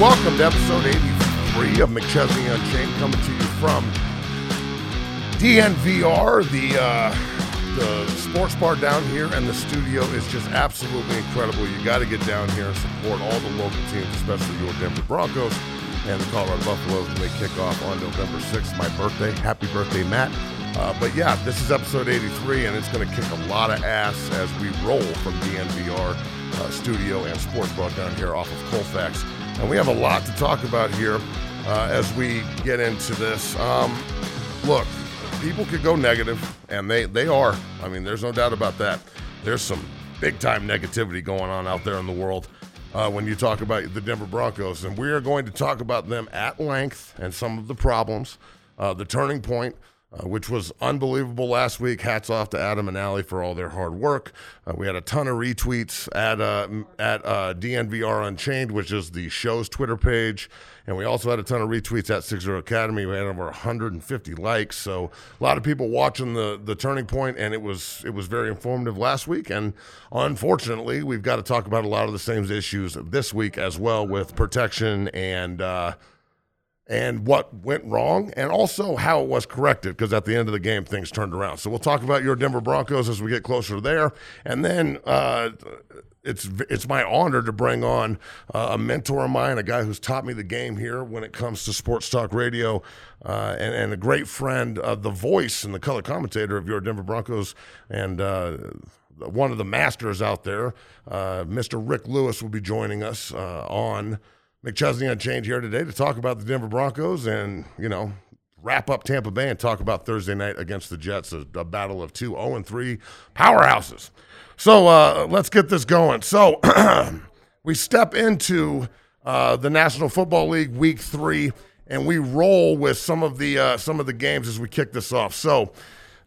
Welcome to episode 83 of McChesney Unchained, coming to you from DNVR, the uh, the sports bar down here, and the studio is just absolutely incredible. You got to get down here and support all the local teams, especially your Denver Broncos and the Colorado Buffaloes when they kick off on November 6th, my birthday. Happy birthday, Matt. Uh, but yeah, this is episode 83, and it's going to kick a lot of ass as we roll from DNVR uh, studio and sports bar down here off of Colfax. And we have a lot to talk about here uh, as we get into this. Um, look, people could go negative, and they, they are. I mean, there's no doubt about that. There's some big time negativity going on out there in the world uh, when you talk about the Denver Broncos. And we are going to talk about them at length and some of the problems, uh, the turning point uh, which was unbelievable last week. Hats off to Adam and Allie for all their hard work. Uh, we had a ton of retweets at uh, at uh, DNVR Unchained, which is the show's Twitter page, and we also had a ton of retweets at Six Zero Academy. We had over 150 likes, so a lot of people watching the the turning point, and it was it was very informative last week. And unfortunately, we've got to talk about a lot of the same issues this week as well with protection and uh, and what went wrong and also how it was corrected because at the end of the game things turned around so we'll talk about your denver broncos as we get closer there and then uh, it's it's my honor to bring on uh, a mentor of mine, a guy who's taught me the game here when it comes to sports talk radio, uh, and, and, a great friend, of the voice and the color commentator of your Denver Broncos, and uh, one of the masters out there, uh, Mr. Rick Lewis, will be joining us uh, on McChesney Unchained here today to talk about the Denver Broncos and, you know, wrap up Tampa Bay and talk about Thursday night against the Jets, a, a battle of two 0 and 3 powerhouses. So uh, let's get this going. So we step into uh, the National Football League Week Three, and we roll with some of the uh, some of the games as we kick this off. So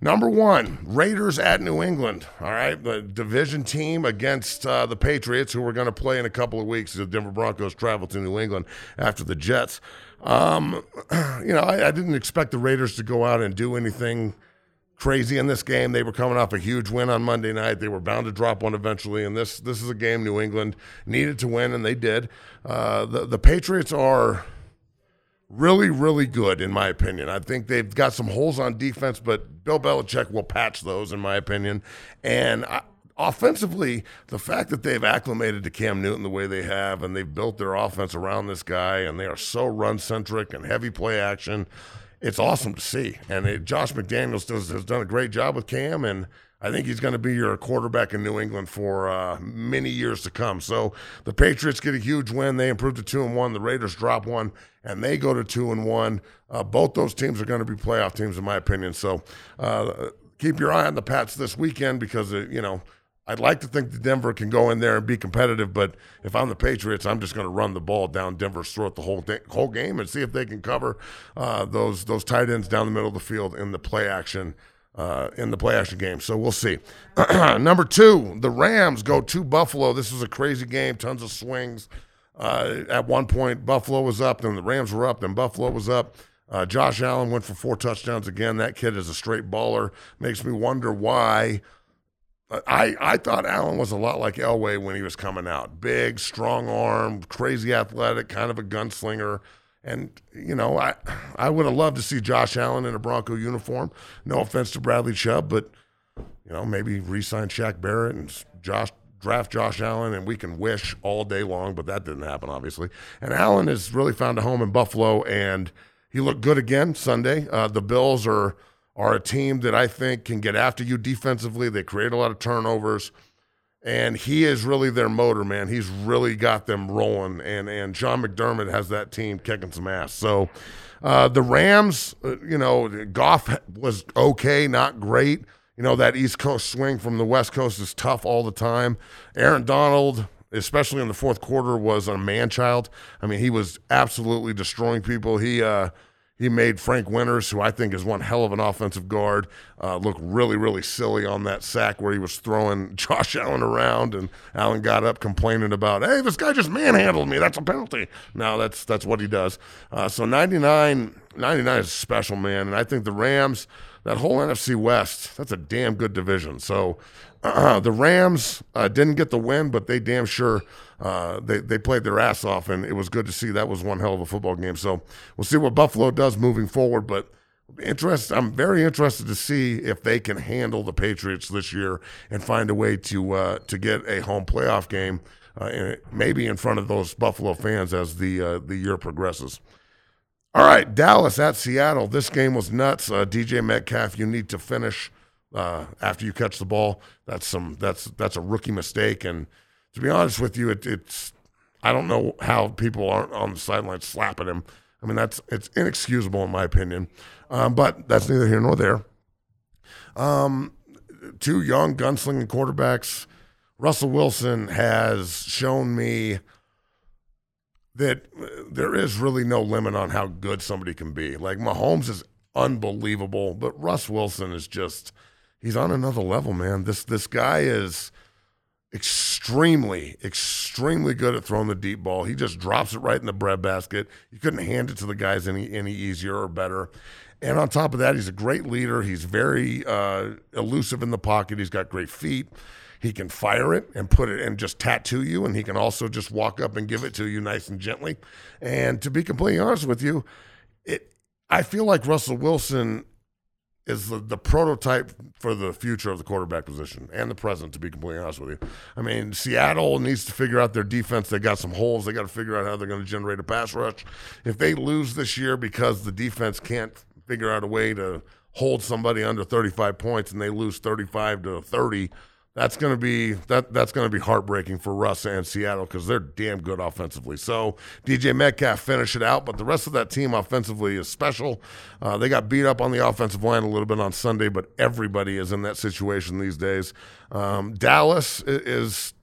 Number one, Raiders at New England. All right, the division team against uh, the Patriots, who we're going to play in a couple of weeks. The Denver Broncos travel to New England after the Jets. Um, you know, I, I, didn't expect the Raiders to go out and do anything crazy in this game. They were coming off a huge win on Monday night. They were bound to drop one eventually, and this this is a game New England needed to win, and they did. Uh, the the Patriots are really, really good, in my opinion. I think they've got some holes on defense, but Bill Belichick will patch those, in my opinion. And I, offensively, the fact that they've acclimated to Cam Newton the way they have, and they've built their offense around this guy, and they are so run centric and heavy play action, it's awesome to see. And it, Josh McDaniels does, has done a great job with Cam, and I think he's going to be your quarterback in New England for uh, many years to come. So the Patriots get a huge win. They improve to two and one. The Raiders drop one, and they go to two and one. Uh, both those teams are going to be playoff teams, in my opinion. So uh, keep your eye on the Pats this weekend because uh, you know. I'd like to think that Denver can go in there and be competitive, but if I'm the Patriots, I'm just going to run the ball down Denver's throat the whole whole game and see if they can cover uh, those those tight ends down the middle of the field in the play action uh, in the play action game. So we'll see. Number two, the Rams go to Buffalo. This was a crazy game, tons of swings. Uh, at one point, Buffalo was up, then the Rams were up, then Buffalo was up. Uh, Josh Allen went for four touchdowns again. That kid is a straight baller. Makes me wonder why. I, I thought Allen was a lot like Elway when he was coming out. Big, strong arm, crazy athletic, kind of a gunslinger. And you know, I I would have loved to see Josh Allen in a Bronco uniform. No offense to Bradley Chubb, but you know, maybe re-sign Shaq Barrett and Josh draft Josh Allen, and we can wish all day long, but that didn't happen, obviously. And Allen has really found a home in Buffalo, and he looked good again Sunday. Uh, the Bills are are a team that I think can get after you defensively. They create a lot of turnovers and he is really their motor, man. He's really got them rolling, and and John McDermott has that team kicking some ass. So uh, the Rams, uh, you know, Goff was okay, not great. You know that East Coast swing from the West Coast is tough all the time. Aaron Donald, especially in the fourth quarter, was a man child. I mean, he was absolutely destroying people. He uh, he made Frank Winters, who I think is one hell of an offensive guard, uh, look really, really silly on that sack where he was throwing Josh Allen around, and Allen got up complaining about, "Hey, this guy just manhandled me. That's a penalty." No, that's that's what he does. Uh, so 99, 99 is special, man, and I think the Rams that whole NFC West, that's a damn good division. So the Rams uh, didn't get the win, but they damn sure uh, they they played their ass off, and it was good to see. That was one hell of a football game. So we'll see what Buffalo does moving forward, but. Interested, I'm very interested to see if they can handle the Patriots this year and find a way to uh, to get a home playoff game, uh, maybe in front of those Buffalo fans as the uh, the year progresses. All right, Dallas at Seattle. This game was nuts. Uh, DK Metcalf, you need to finish uh, after you catch the ball. That's some that's that's a rookie mistake. And to be honest with you, it, it's I don't know how people aren't on the sideline slapping him. I mean, that's it's inexcusable in my opinion. Um, but that's neither here nor there. Um, two young gunslinging quarterbacks. Russell Wilson has shown me that there is really no limit on how good somebody can be. Like Mahomes is unbelievable, but Russ Wilson is just he's on another level, man. This this guy is extremely, extremely good at throwing the deep ball. He just drops it right in the breadbasket. You couldn't hand it to the guys any any easier or better. And on top of that, he's a great leader. He's very uh, elusive in the pocket. He's got great feet. He can fire it and put it and just tattoo you, and he can also just walk up and give it to you nice and gently. And to be completely honest with you, it I feel like Russell Wilson is the, the prototype for the future of the quarterback position and the present, to be completely honest with you. I mean, Seattle needs to figure out their defense. They got some holes. They got to figure out how they're going to generate a pass rush. If they lose this year because the defense can't figure out a way to hold somebody under 35 points and they lose 35 to 30, that's going to be that that's going to be heartbreaking for Russ and Seattle because they're damn good offensively. So DK Metcalf finish it out, but the rest of that team offensively is special. Uh, they got beat up on the offensive line a little bit on Sunday, but everybody is in that situation these days. Um, Dallas is,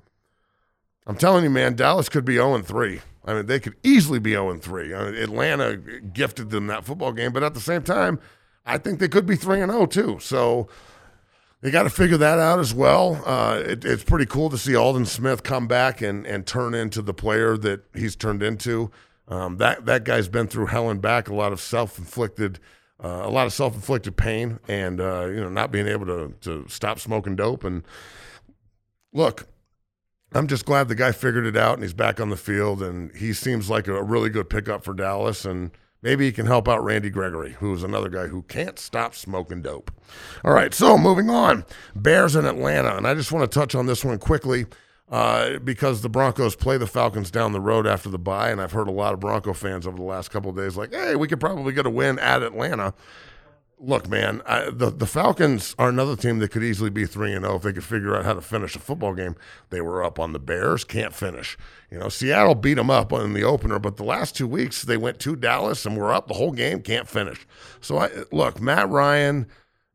I'm telling you, man, Dallas could be 0 3. I mean, they could easily be 0 3. I mean, Atlanta gifted them that football game, but at the same time, I think they could be 3 0 too. So they got to figure that out as well. Uh, it, it's pretty cool to see Aldon Smith come back and, and turn into the player that he's turned into. Um, that that guy's been through hell and back, a lot of self inflicted, uh, a lot of self inflicted pain, and uh, you know not being able to to stop smoking dope. And look, I'm just glad the guy figured it out and he's back on the field, and he seems like a really good pickup for Dallas. And Maybe he can help out Randy Gregory, who's another guy who can't stop smoking dope. All right, so moving on. Bears in Atlanta. And I just want to touch on this one quickly uh, because the Broncos play the Falcons down the road after the bye. And I've heard a lot of Bronco fans over the last couple of days like, hey, we could probably get a win at Atlanta look, man, I, the the Falcons are another team that could easily be three and zero oh if they could figure out how to finish a football game. They were up on the Bears, can't finish. You know, Seattle beat them up in the opener, but the last two weeks they went to Dallas and were up the whole game, can't finish. So I look, Matt Ryan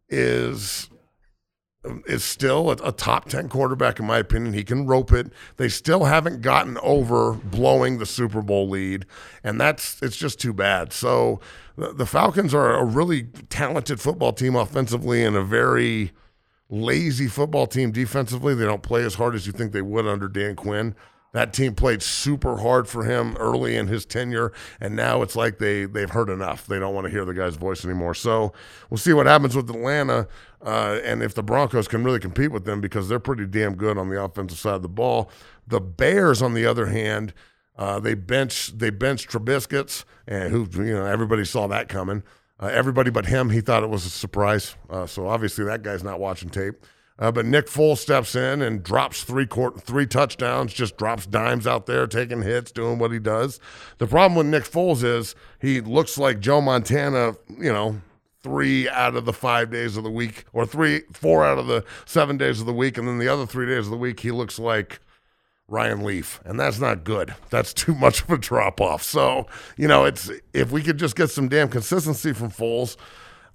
is is still a, top 10 quarterback, in my opinion. He can rope it. They still haven't gotten over blowing the Super Bowl lead, and that's it's just too bad. So the Falcons are a really talented football team offensively and a very lazy football team defensively. They don't play as hard as you think they would under Dan Quinn. That team played super hard for him early in his tenure, and now it's like they they've heard enough. They don't want to hear the guy's voice anymore. So we'll see what happens with Atlanta, uh, and if the Broncos can really compete with them because they're pretty damn good on the offensive side of the ball. The Bears, on the other hand, uh, they bench they benched Trubisky's, and who you know everybody saw that coming. Uh, everybody but him, he thought it was a surprise. Uh, so obviously that guy's not watching tape. Uh, but Nick Foles steps in and drops three court, three touchdowns, just drops dimes out there, taking hits, doing what he does. The problem with Nick Foles is he looks like Joe Montana, you know, three out of the five days of the week, or three, four out of the seven days of the week, and then the other three days of the week he looks like Ryan Leaf, and that's not good. That's too much of a drop off. So you know, it's if we could just get some damn consistency from Foles,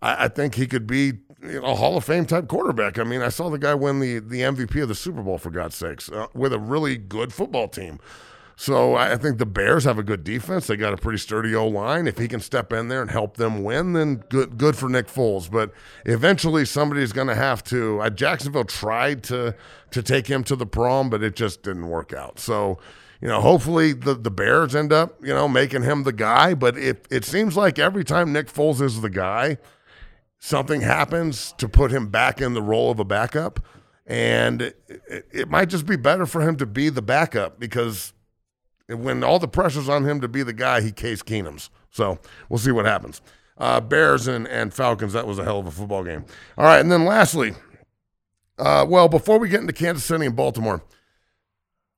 I, I think he could be you know, Hall of Fame type quarterback. I mean, I saw the guy win the, the MVP of the Super Bowl, for God's sakes, uh, with a really good football team. So I think the Bears have a good defense. They got a pretty sturdy O line. If he can step in there and help them win, then good good for Nick Foles. But eventually somebody's going to have to. Uh, Jacksonville tried to to take him to the prom, but it just didn't work out. So you know, hopefully the, the Bears end up, you know, making him the guy. But it, it seems like every time Nick Foles is the guy, something happens to put him back in the role of a backup. And it, it might just be better for him to be the backup because when all the pressure's on him to be the guy, he Case Keenums. So we'll see what happens. Uh, Bears and, and Falcons, that was a hell of a football game. All right, and then lastly, uh, well, before we get into Kansas City and Baltimore,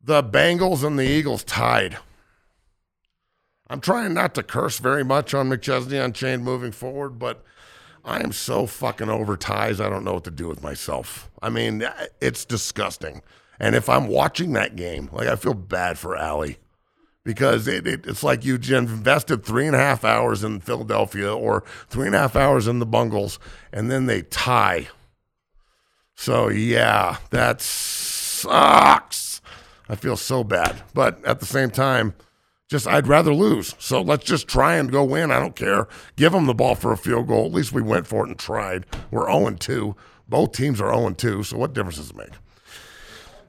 the Bengals and the Eagles tied. I'm trying not to curse very much on McChesney Unchained moving forward, but I am so fucking over ties. I don't know what to do with myself. I mean, it's disgusting. And if I'm watching that game, like I feel bad for Allie because it, it, it's like you invested three and a half hours in Philadelphia or three and a half hours in the Bungles, and then they tie. So yeah, that sucks. I feel so bad, but at the same time, just I'd rather lose. So let's just try and go win. I don't care. Give them the ball for a field goal. At least we went for it and tried. We're 0 2. Both teams are 0 2. So what difference does it make?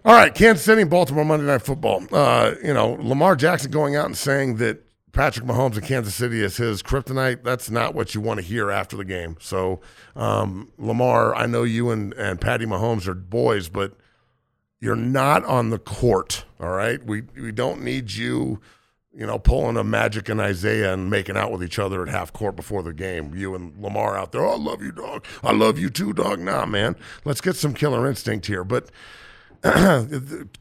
All right, Kansas City and Baltimore Monday Night Football. Uh, you know, Lamar Jackson going out and saying that Patrick Mahomes in Kansas City is his kryptonite. That's not what you want to hear after the game. So, um, Lamar, I know you and, and Patty Mahomes are boys, but you're not on the court. All right, we we don't need you you know, pulling a Magic and Isaiah and making out with each other at half court before the game. You and Lamar out there, oh, I love you, dog. I love you too, dog. Nah, man. Let's get some killer instinct here. But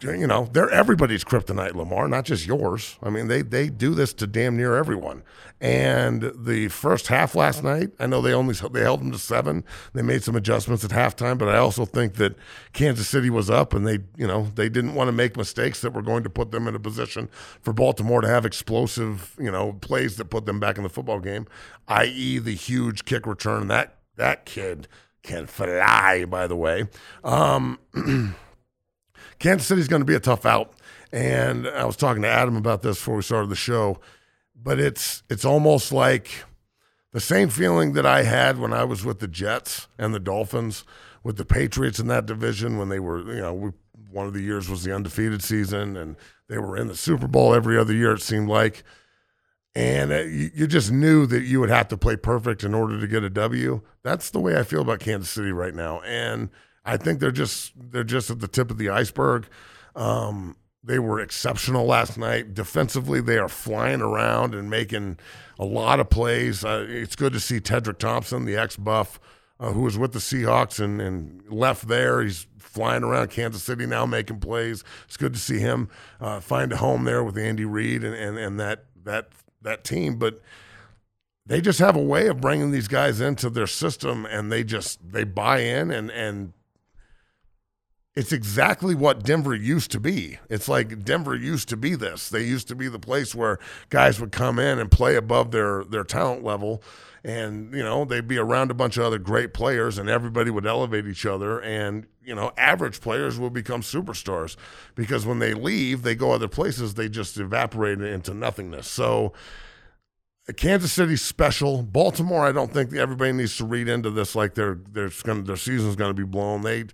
you know, they're everybody's kryptonite, Lamar, not just yours. I mean, they they do this to damn near everyone. And the first half last night, I know they only they held them to seven. They made some adjustments at halftime, but I also think that Kansas City was up, and they you know they didn't want to make mistakes that were going to put them in a position for Baltimore to have explosive you know plays that put them back in the football game, i.e. the huge kick return. That that kid can fly, by the way. Um, Kansas City's going to be a tough out. And I was talking to Adam about this before we started the show, but it's it's almost like the same feeling that I had when I was with the Jets and the Dolphins, with the Patriots in that division when they were, you know, we, one of the years was the undefeated season, and they were in the Super Bowl every other year. It seemed like, and uh, you, you just knew that you would have to play perfect in order to get a W. That's the way I feel about Kansas City right now, and I think they're just they're just at the tip of the iceberg. Um, they were exceptional last night. Defensively, they are flying around and making a lot of plays. Uh, it's good to see Tedric Thompson, the ex Buff, uh, who was with the Seahawks and, and left there. He's flying around Kansas City now making plays. It's good to see him uh, find a home there with Andy Reid and, and, and that that that team. But they just have a way of bringing these guys into their system, and they just they buy in and and it's exactly what Denver used to be. It's like Denver used to be this. They used to be the place where guys would come in and play above their their talent level and you know, they'd be around a bunch of other great players and everybody would elevate each other and you know, average players will become superstars because when they leave, they go other places, they just evaporate into nothingness. So Kansas City special. Baltimore, I don't think everybody needs to read into this like their their their season's going to be blown. They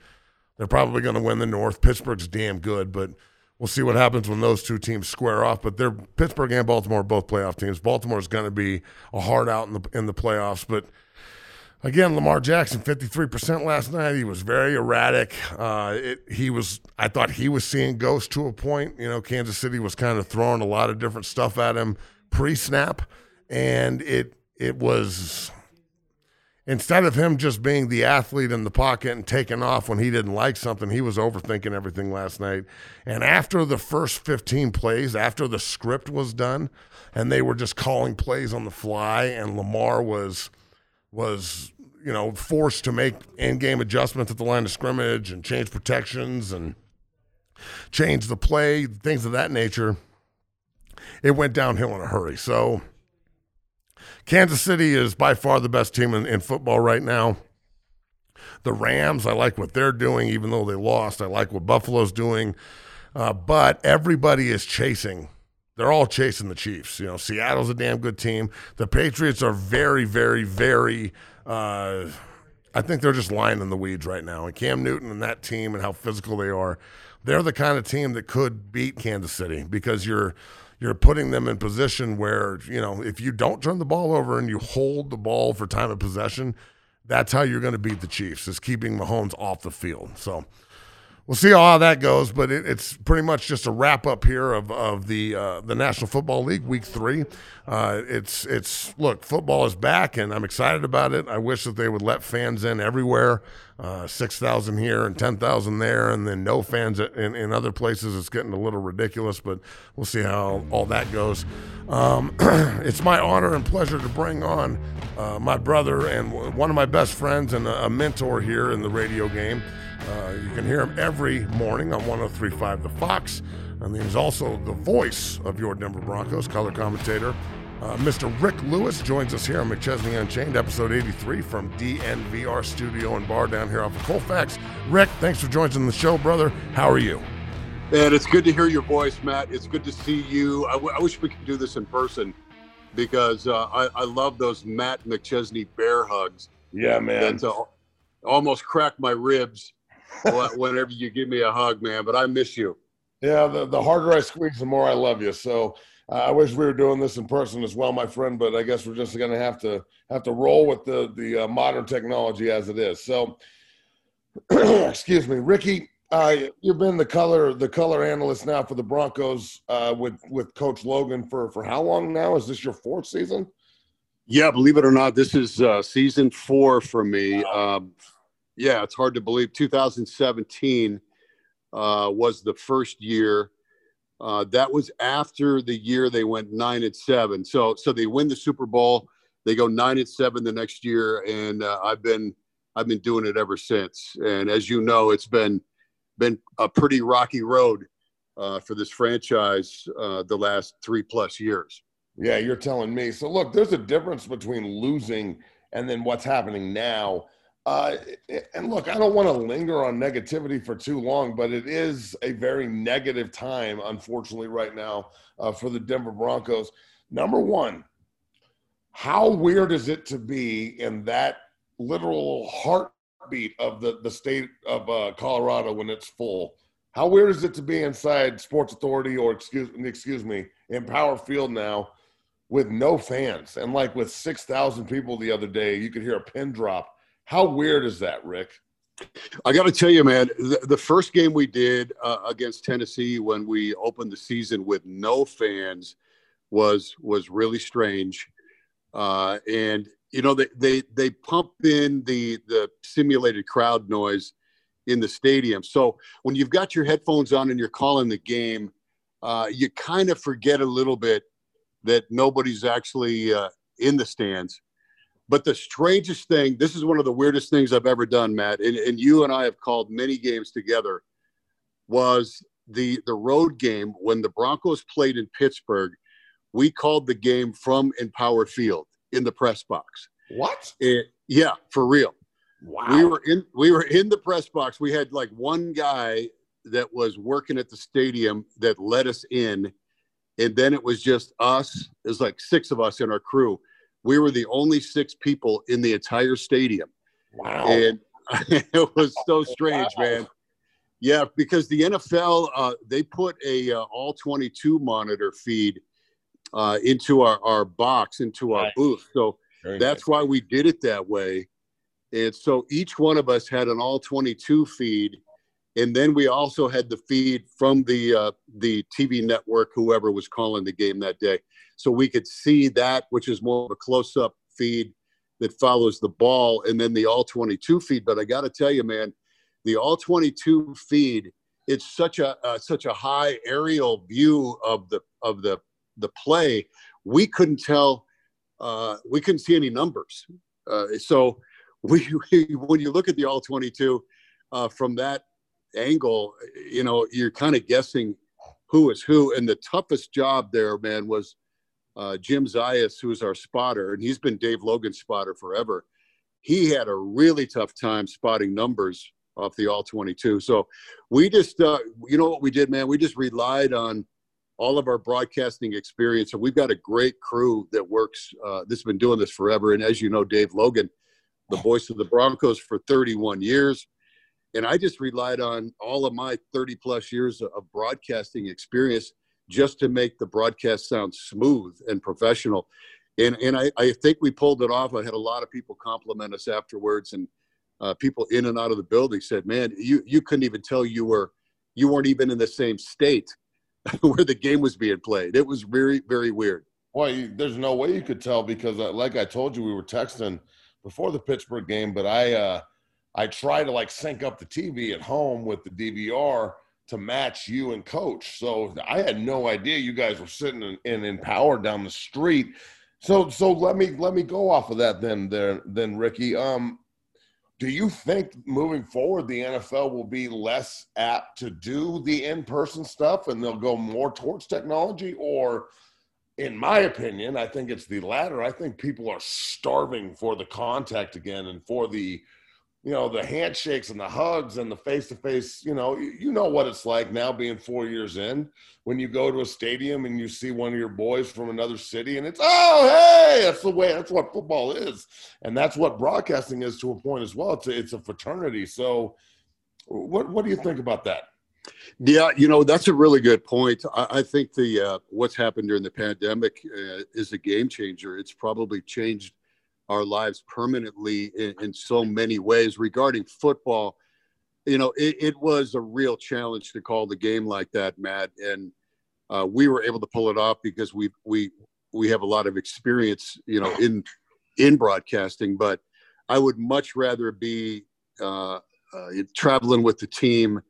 they're probably going to win the North. Pittsburgh's damn good, but we'll see what happens when those two teams square off. But they're Pittsburgh and Baltimore are both playoff teams. Baltimore's going to be a hard out in the in the playoffs, but. Again, Lamar Jackson, 53% last night. He was very erratic. Uh, it, he was, I thought he was seeing ghosts to a point. You know, Kansas City was kind of throwing a lot of different stuff at him pre snap. And it, it was, instead of him just being the athlete in the pocket and taking off when he didn't like something, he was overthinking everything last night. And after the first 15 plays, after the script was done, and they were just calling plays on the fly, and Lamar was was you know forced to make in-game adjustments at the line of scrimmage and change protections and change the play, things of that nature. It went downhill in a hurry. So Kansas City is by far the best team in, in football right now. The Rams, I like what they're doing, even though they lost. I like what Buffalo's doing. Uh, but everybody is chasing. They're all chasing the Chiefs. You know, Seattle's a damn good team. The Patriots are very, very, very. Uh, I think they're just lying in the weeds right now. And Cam Newton and that team and how physical they are, they're the kind of team that could beat Kansas City because you're you're putting them in position where, you know, if you don't turn the ball over and you hold the ball for time of possession, that's how you're going to beat the Chiefs is keeping Mahomes off the field. So we'll see how that goes. But it, it's pretty much just a wrap up here of, of the uh, the National Football League Week Three. Uh, it's it's look, football is back, and I'm excited about it. I wish that they would let fans in everywhere. Uh, Six thousand here and ten thousand there, and then no fans in, in other places. It's getting a little ridiculous, but we'll see how all that goes. Um, it's my honor and pleasure to bring on uh, my brother and one of my best friends and a, a mentor here in the radio game. Uh, you can hear him every morning on 1035 The Fox. And he's also the voice of your Denver Broncos, color commentator. Uh, Mr. Rick Lewis joins us here on McChesney Unchained, episode 83 from DNVR Studio and Bar down here off of Colfax. Rick, thanks for joining the show, brother. How are you? And it's good to hear your voice, Matt. It's good to see you. I, w- I wish we could do this in person because uh, I, I, love those Matt McChesney bear hugs. Yeah, man. That uh, almost crack my ribs whenever you give me a hug, man. But I miss you. Yeah, the, the harder I squeeze, the more I love you. So uh, I wish we were doing this in person as well, my friend. But I guess we're just going to have to have to roll with the the uh, modern technology as it is. So, excuse me, Ricky. Uh, you've been the color the color analyst now for the Broncos uh, with with Coach Logan for for how long now? Is this your fourth season? Yeah, believe it or not, this is uh, season four for me. Um, yeah, it's hard to believe. 2017 uh, was the first year. Uh, that was after the year they went nine and seven. So so they win the Super Bowl. They go nine and seven the next year, and uh, I've been I've been doing it ever since. And as you know, it's been been a pretty rocky road uh, for this franchise uh, the last three plus years. Yeah, you're telling me. So look, there's a difference between losing and then what's happening now. Uh, and look, I don't want to linger on negativity for too long, but it is a very negative time, unfortunately, right now uh, for the Denver Broncos. Number one, how weird is it to be in that literal heartbeat of the, the state of uh, Colorado when it's full? How weird is it to be inside Sports Authority or excuse excuse me Empower Field now with no fans and like with six thousand people the other day, you could hear a pin drop how weird is that, Rick? I got to tell you, man, the, the, first game we did uh, against Tennessee when we opened the season with no fans was was really strange. Uh, and you know they, they they pump in the the simulated crowd noise in the stadium. So when you've got your headphones on and you're calling the game, uh, you kind of forget a little bit that nobody's actually uh, in the stands. But the strangest thing, this is one of the weirdest things I've ever done, Matt, and, and you and I have called many games together, was the the road game when the Broncos played in Pittsburgh. We called the game from Empower Field in the press box. What? It, yeah, for real. Wow. We were in we were in the press box. We had like one guy that was working at the stadium that let us in, and then it was just us. There's like six of us in our crew we were the only six people in the entire stadium. Wow. And it was so strange, wow. man. Yeah, because the NFL uh, they put a uh, all 22 monitor feed uh, into our, our box, into our booth. So Very that's nice. why we did it that way. And so each one of us had an all 22 feed, and then we also had the feed from the uh, the TV network, whoever was calling the game that day so we could see that, which is more of a close up feed that follows the ball, and then the all 22 feed. But I got to tell you, man, the all 22 feed, it's such a uh, such a high aerial view of the of the the play. We couldn't tell, uh, we couldn't see any numbers. Uh, so we, we, when you look at the all 22 uh, from that angle, you know, you're kind of guessing who is who. And the toughest job there, man, was uh, Jim Zayas, who's our spotter, and he's been Dave Logan's spotter forever. He had a really tough time spotting numbers off the all 22. So we just, uh, you know what we did, man? We just relied on all of our broadcasting experience. And we've got a great crew that works, uh, that's been doing this forever. And as you know, Dave Logan, the voice of the Broncos for 31 years. And I just relied on all of my 30 plus years of broadcasting experience just to make the broadcast sound smooth and professional. and and I, I think we pulled it off. I had a lot of people compliment us afterwards, and uh, people in and out of the building said, "Man, you you couldn't even tell you were you weren't even in the same state where the game was being played. It was very very weird." Well, there's no way you could tell because, uh, like I told you, we were texting before the Pittsburgh game, but I uh, I try to like sync up the TV at home with the DVR to match you and coach. So I had no idea you guys were sitting in, in, power down the street so so let me let me go off of that then there then Ricky. Um do you think moving forward the NFL will be less apt to do the in-person stuff and they'll go more towards technology or in my opinion, I think it's the latter. I think people are starving for the contact again and for the you know the handshakes and the hugs and the face to face you know you know what it's like now being four years in when you go to a stadium and you see one of your boys from another city and it's oh hey! That's the way that's what football is. And that's what broadcasting is to a point as well. It's a, it's a fraternity. So what what do you think about that? Yeah, you know that's a really good point. I, I think the uh, what's happened during the pandemic uh, is a game changer. It's probably changed our lives permanently in, in so many ways. Regarding football, you know, it, it, was a real challenge to call the game like that, Matt, and uh, we were able to pull it off because we we we have a lot of experience, you know, in in broadcasting. But I would much rather be uh, uh, traveling with the team,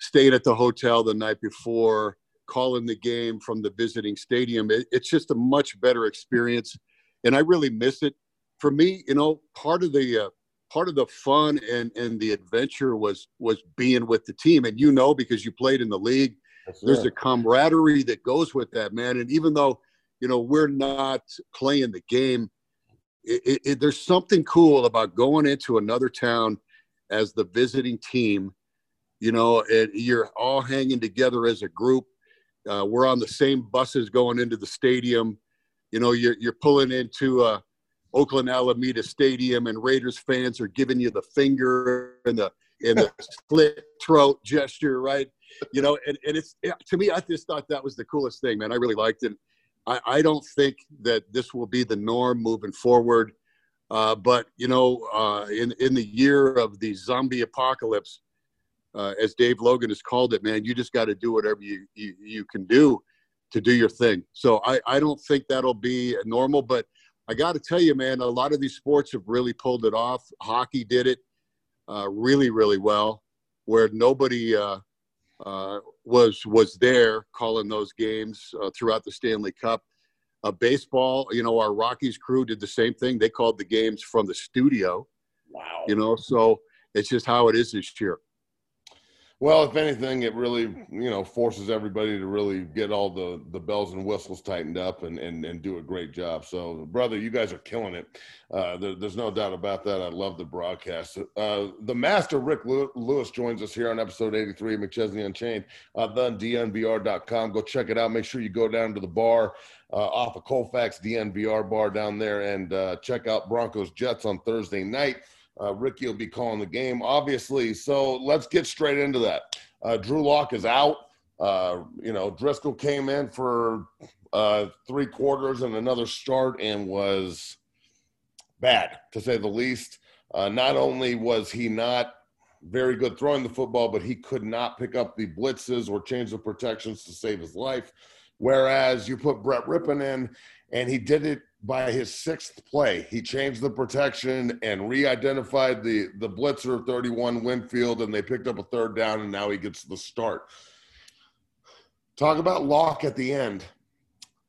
staying at the hotel the night before, calling the game from the visiting stadium. It, it's just a much better experience, and I really miss it for me, you know, part of the uh, part of the fun and and the adventure was was being with the team, and you know because you played in the league. That's there's right. a camaraderie that goes with that, man. And even though you know we're not playing the game, it, it, it, there's something cool about going into another town as the visiting team. You know, and you're all hanging together as a group. Uh, we're on the same buses going into the stadium. You know, you're you're pulling into a Oakland Alameda Stadium and Raiders fans are giving you the finger and the and the split throat gesture, right? You know, and, and it's to me, I just thought that was the coolest thing, man. I really liked it. I, I don't think that this will be the norm moving forward. Uh, but you know, uh, in in the year of the zombie apocalypse, uh, as Dave Logan has called it, man, you just got to do whatever you, you you can do to do your thing. So I I don't think that'll be normal, but I got to tell you, man, a lot of these sports have really pulled it off. Hockey did it uh, really, really well, where nobody uh, uh, was was there calling those games uh, throughout the Stanley Cup. Uh, baseball, you know, our Rockies crew did the same thing. They called the games from the studio. Wow. You know, so it's just how it is this year. Well, if anything, it really you know forces everybody to really get all the the bells and whistles tightened up and and, and do a great job. So, brother, you guys are killing it. Uh, there, there's no doubt about that. I love the broadcast. Uh, the master Rick Lewis joins us here on episode 83 of McChesney Unchained. Uh, DNVR.com. Go check it out. Make sure you go down to the bar uh, off of Colfax DNVR bar down there and uh, check out Broncos Jets on Thursday night. Uh, Ricky will be calling the game, obviously. So let's get straight into that. Uh, Drew Lock is out. Uh, you know, Driskel came in for uh, three quarters and another start and was bad, to say the least. Uh, not only was he not very good throwing the football, but he could not pick up the blitzes or change the protections to save his life. Whereas you put Brett Rypien in, and he did it by his sixth play, he changed the protection and re-identified the the blitzer 31 Winfield, and they picked up a third down, and now he gets the start. Talk about Lock at the end.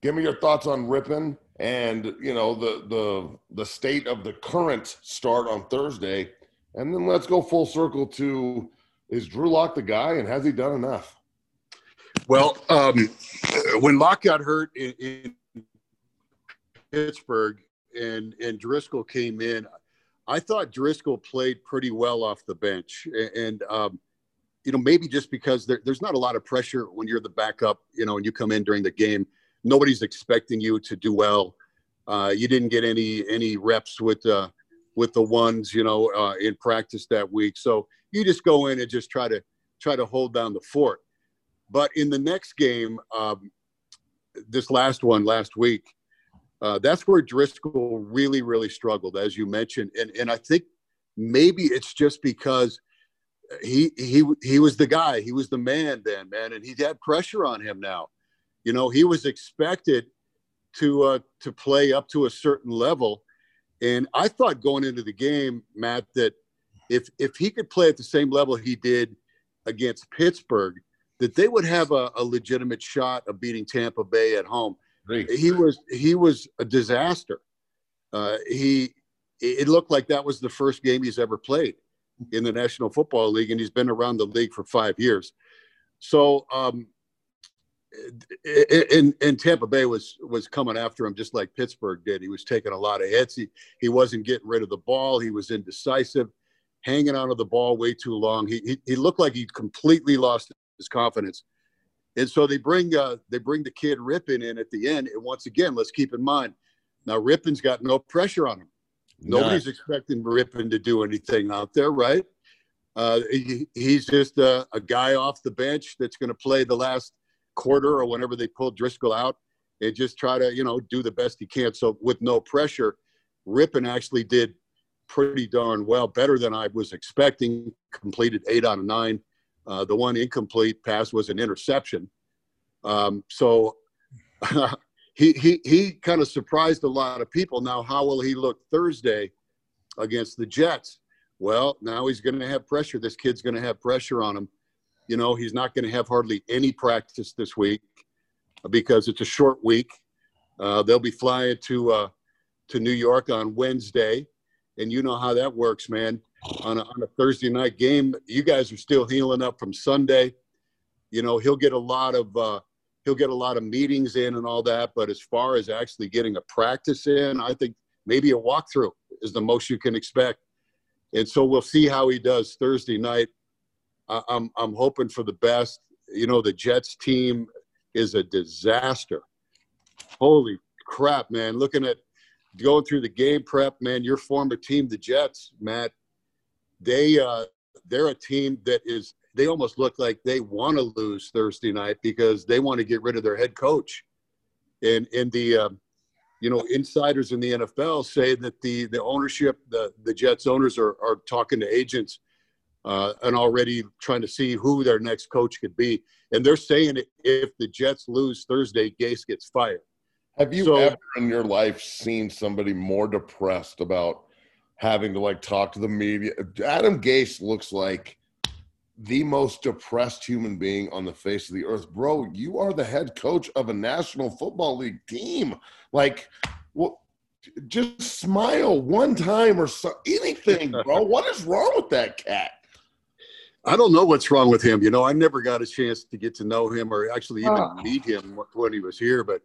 Give me your thoughts on Rypien and you know the the the state of the current start on Thursday, and then let's go full circle to is Drew Lock the guy, and has he done enough? Well, um, when Lock got hurt in, in Pittsburgh and and Driskel came in, I thought Driskel played pretty well off the bench, and um, you know maybe just because there, there's not a lot of pressure when you're the backup, you know, and you come in during the game, nobody's expecting you to do well. Uh, you didn't get any any reps with uh, with the ones, you know, uh, in practice that week, so you just go in and just try to try to hold down the fort. But in the next game, um, this last one last week, Uh, that's where Driskel really, really struggled, as you mentioned, and and I think maybe it's just because he he he was the guy, he was the man then, man, and he had pressure on him now. You know, he was expected to uh, to play up to a certain level, and I thought going into the game, Matt, that if if he could play at the same level he did against Pittsburgh, that they would have a, a legitimate shot of beating Tampa Bay at home. Great. He was he was a disaster. Uh, he it looked like that was the first game he's ever played in the National Football League, and he's been around the league for five years. So, um, and, and Tampa Bay was was coming after him just like Pittsburgh did. He was taking a lot of hits. He he wasn't getting rid of the ball. He was indecisive, hanging onto the ball way too long. He he, he looked like he completely lost his confidence. And so they bring uh, they bring the kid Rypien in at the end. And once again, let's keep in mind now Rypien's got no pressure on him. Nobody's expecting Rypien to do anything out there, right? Uh, he, he's just a, a, guy off the bench that's going to play the last quarter or whenever they pull Driskel out and just try to, you know, do the best he can. So with no pressure, Rypien actually did pretty darn well, better than I was expecting. Completed eight out of nine. Uh, the one incomplete pass was an interception. Um, so he he he kind of surprised a lot of people. Now, how will he look Thursday against the Jets? Well, now he's going to have pressure. This kid's going to have pressure on him. You know, he's not going to have hardly any practice this week because it's a short week. Uh, they'll be flying to uh, to New York on Wednesday, and you know how that works, man. On a, on a Thursday night game, you guys are still healing up from Sunday. You know, he'll get a lot of uh, he'll get a lot of meetings in and all that. But as far as actually getting a practice in, I think maybe a walkthrough is the most you can expect. And so we'll see how he does Thursday night. I'm I'm hoping for the best. You know, the Jets team is a disaster. Holy crap, man! Looking at going through the game prep, man, your former team, the Jets, Matt, they uh, they're a team that is they almost look like they want to lose Thursday night because they want to get rid of their head coach. And and the uh, you know insiders in the NFL say that the the ownership, the the Jets owners are are talking to agents uh, and already trying to see who their next coach could be. And they're saying if the Jets lose Thursday, Gase gets fired. Have you so, ever in your life seen somebody more depressed about having to like talk to the media? Adam Gase looks like the most depressed human being on the face of the earth. Bro, you are the head coach of a National Football League team. Like, well, just smile one time or so, anything, bro. what is wrong with that cat? I don't know what's wrong with him. You know, I never got a chance to get to know him or actually even oh. meet him when he was here, but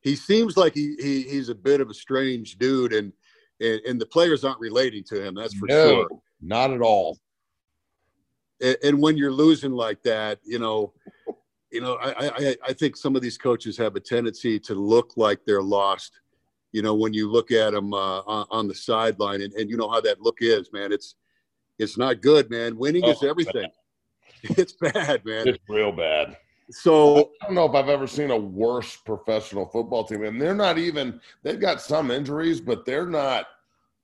he seems like he, he he's a bit of a strange dude and, and, and the players aren't relating to him. That's for no, sure. Not at all and, and when you're losing like that, you know, you know, I, I, I think some of these coaches have a tendency to look like they're lost. You know, when you look at them uh, on, on, the sideline, and, and you know how that look is, man. It's it's not good, man. Winning oh, is everything. Bad. It's bad, man. It's real bad. So I don't know if I've ever seen a worse professional football team, and they're not even. They've got some injuries, but they're not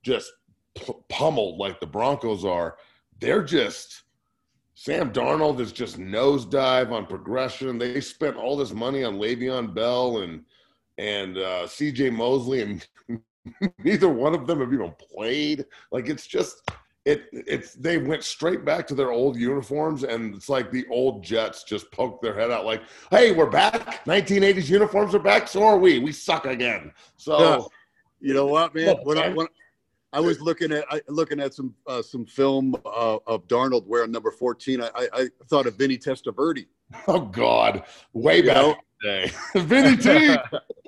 just pummeled like the Broncos are. They're just Sam Darnold is just nosedive on progression. They spent all this money on Le'Veon Bell and and uh, C.J. Mosley, and neither one of them have even played. Like it's just it it's they went straight back to their old uniforms, and it's like the old Jets just poked their head out, like, "Hey, we're back. 1980s uniforms are back. So are we. We suck again." So. Yeah. You know what, man? When I, when, I was looking at I, looking at some uh, some film uh, of Darnold wearing number fourteen. I, I, I thought of Vinny Testaverde. Oh God, way you back Vinny T.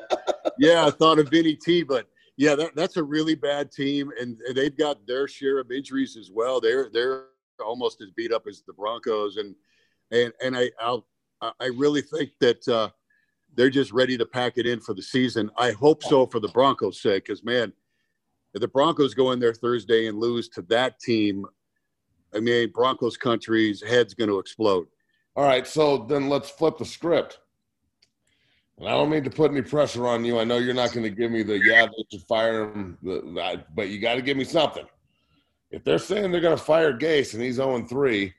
yeah, I thought of Vinny T. But yeah, that, that's a really bad team, and they've got their share of injuries as well. They're they're almost as beat up as the Broncos, and and and I I'll, i really think that uh, they're just ready to pack it in for the season. I hope so for the Broncos' sake, because man if the Broncos go in there Thursday and lose to that team, I mean, Broncos country's head's going to explode. All right, so then let's flip the script. And I don't mean to put any pressure on you. I know you're not going to give me the yeah they should fire him, but you got to give me something. If they're saying they're going to fire Gase and he's 0 3,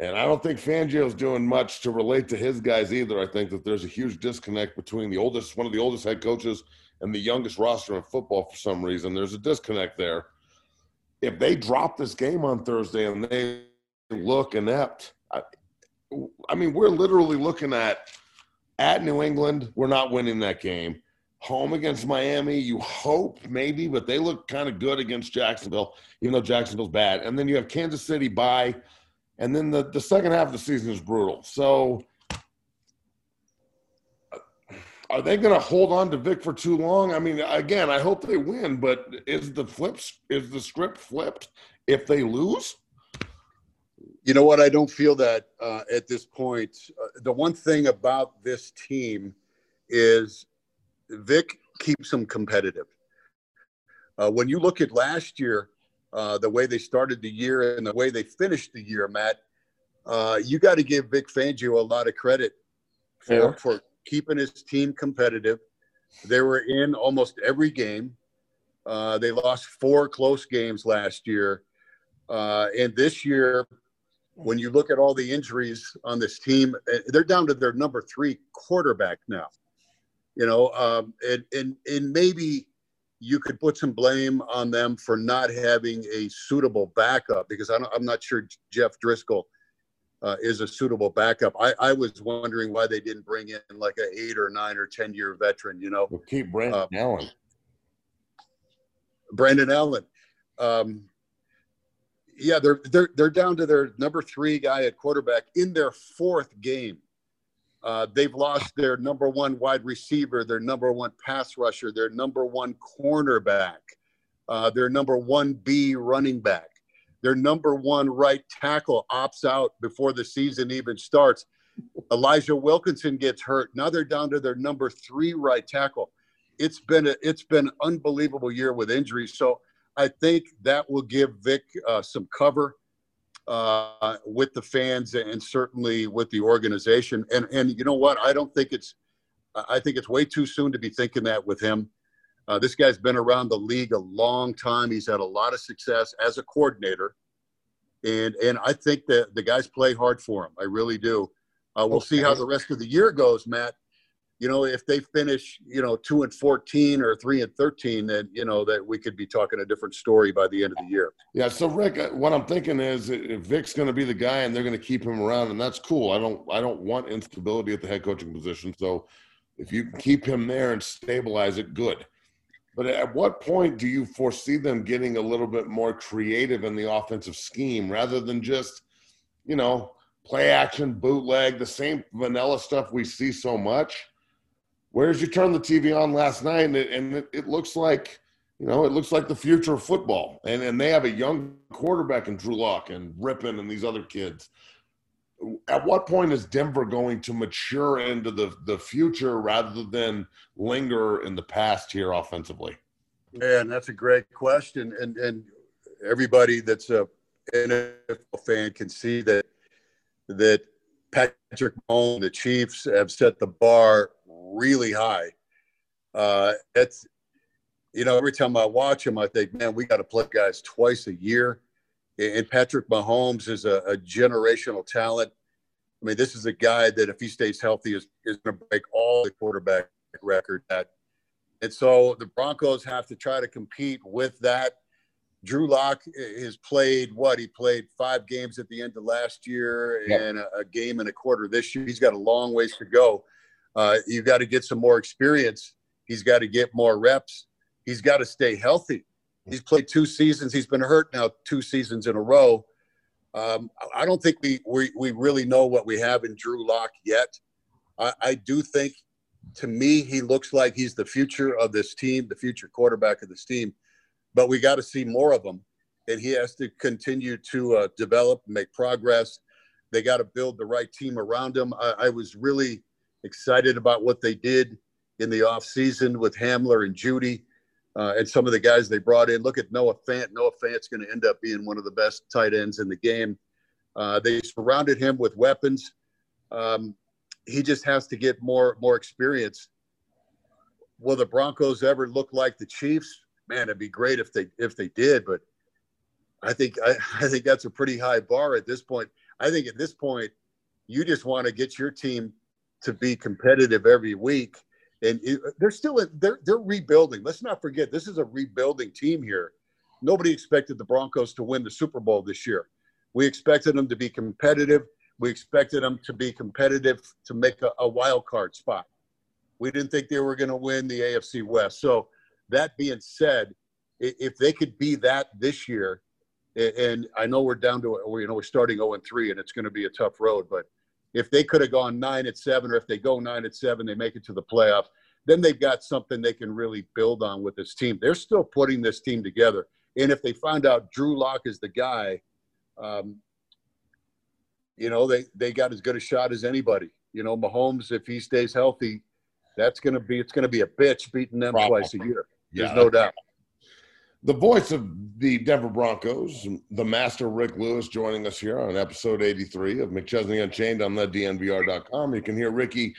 and I don't think Fangio's doing much to relate to his guys either. I think that there's a huge disconnect between the oldest, one of the oldest head coaches, and the youngest roster in football for some reason. There's a disconnect there. If they drop this game on Thursday and they look inept, I, I mean, we're literally looking at at New England, we're not winning that game. Home against Miami, you hope maybe, but they look kind of good against Jacksonville, even though Jacksonville's bad. And then you have Kansas City by – and then the, the second half of the season is brutal. So are they going to hold on to Vic for too long? I mean, again, I hope they win, but is the flips is the script flipped if they lose? You know what? I don't feel that uh, at this point. Uh, the one thing about this team is Vic keeps them competitive. Uh, when you look at last year, uh, the way they started the year and the way they finished the year, Matt, uh, you got to give Vic Fangio a lot of credit for, yeah. for keeping his team competitive. They were in almost every game. Uh, they lost four close games last year. Uh, and this year, when you look at all the injuries on this team, eh, they're down to their number three quarterback now. You know, um, and, and, and maybe you could put some blame on them for not having a suitable backup because I am not sure Jeff Driskel uh, is a suitable backup. I, I, was wondering why they didn't bring in like an eight or nine or ten year veteran. You know, we'll keep Brandon uh, Allen. Brandon Allen. Um, yeah, they're they're they're down to their number three guy at quarterback in their fourth game. Uh, they've lost their number one wide receiver, their number one pass rusher, their number one cornerback, uh, their number one B running back, their number one right tackle opts out before the season even starts. Elijah Wilkinson gets hurt. Now they're down to their number three right tackle. It's been a, it's been unbelievable year with injuries. So I think that will give Vic uh, some cover uh, with the fans and certainly with the organization. And and you know what? I don't think it's I think it's way too soon to be thinking that with him. Uh, this guy's been around the league a long time. He's had a lot of success as a coordinator, and and I think that the guys play hard for him. I really do. Uh, we'll okay. see how the rest of the year goes, Matt you know, if they finish, you know, two and 14 or three and 13, then, you know, that we could be talking a different story by the end of the year. Yeah. So Rick, uh, what I'm thinking is if Vic's going to be the guy and they're going to keep him around and that's cool. I don't, I don't want instability at the head coaching position. So if you keep him there and stabilize it, good. But at what point do you foresee them getting a little bit more creative in the offensive scheme rather than just, you know, play action, bootleg, the same vanilla stuff we see so much? Whereas you turn the TV on last night and it, and it, it, looks like, you know, it looks like the future of football. And and they have a young quarterback in Drew Lock and Rypien and these other kids. At what point is Denver going to mature into the, the future rather than linger in the past here offensively? Man, that's a great question. And and everybody that's a NFL fan can see that that Patrick Mahomes, the Chiefs have set the bar really high. Uh, it's you know every time I watch him, I think, man, we got to play guys twice a year. And Patrick Mahomes is a, a, generational talent. I mean, this is a guy that if he stays healthy is is going to break all the quarterback record. That and so the Broncos have to try to compete with that. Drew Lock has played what he played five games at the end of last year yep. and a, a, game and a quarter this year. He's got a long ways to go. Uh, you've got to get some more experience. He's got to get more reps. He's got to stay healthy. He's played two seasons. He's been hurt now two seasons in a row. Um, I don't think we, we, we really know what we have in Drew Lock yet. I, I do think, to me, he looks like he's the future of this team, the future quarterback of this team. But we got to see more of him, and he has to continue to uh, develop, make progress. They got to build the right team around him. I, I was really excited about what they did in the offseason with Hamler and Jeudy uh, and some of the guys they brought in. Look at Noah Fant. Noah Fant's going to end up being one of the best tight ends in the game. Uh, they surrounded him with weapons. Um, he just has to get more more experience will the Broncos ever look like the Chiefs? Man, it'd be great if they if they did, but I think I, I think that's a pretty high bar at this point. I think at this point, you just want to get your team to be competitive every week, and it, they're still they're they're rebuilding. Let's not forget this is a rebuilding team here. Nobody expected the Broncos to win the Super Bowl this year. We expected them to be competitive. We expected them to be competitive to make a, a wild card spot. We didn't think they were going to win the AFC West. So, that being said, if they could be that this year, and I know we're down to you know we're starting 0 and 3, and it's going to be a tough road. But if they could have gone nine at seven, or if they go nine at seven, they make it to the playoffs. Then they've got something they can really build on with this team. They're still putting this team together, and if they find out Drew Lock is the guy, um, you know they they got as good a shot as anybody. You know, Mahomes, if he stays healthy, that's going to be it's going to be a bitch beating them Probably. twice a year. There's yeah. no doubt. The voice of the Denver Broncos, the master Rick Lewis, joining us here on episode 83 of McChesney Unchained on the DNVR.com. You can hear Ricky,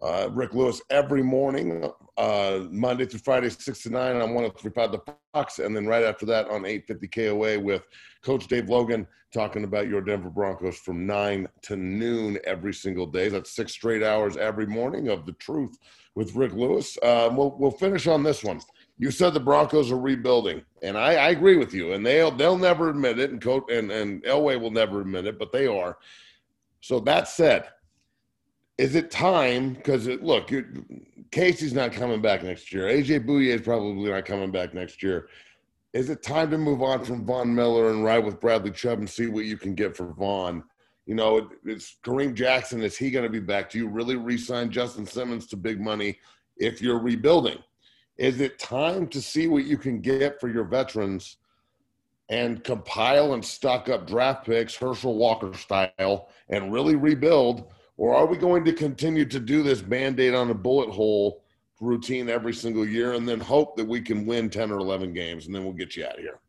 uh, Rick Lewis every morning, uh, Monday through Friday, 6 to 9 on 1035 The Fox, and then right after that on 850 KOA with Coach Dave Logan talking about your Denver Broncos from 9 to noon every single day. That's six straight hours every morning of the truth with Rick Lewis. Uh, we'll, we'll finish on this one you said the Broncos are rebuilding, and I, I, agree with you. And they'll they'll never admit it, and Coach and and Elway will never admit it, but they are. So that said, is it time? Because look, Casey's not coming back next year. AJ Bouye is probably not coming back next year. Is it time to move on from Von Miller and ride with Bradley Chubb and see what you can get for Von? You know, it's Kareem Jackson. Is he going to be back? Do you really re-sign Justin Simmons to big money if you're rebuilding? Is it time to see what you can get for your veterans and compile and stock up draft picks, Herschel Walker style, and really rebuild? Or are we going to continue to do this band aid on a bullet hole routine every single year and then hope that we can win 10 or 11 games and then we'll get you out of here?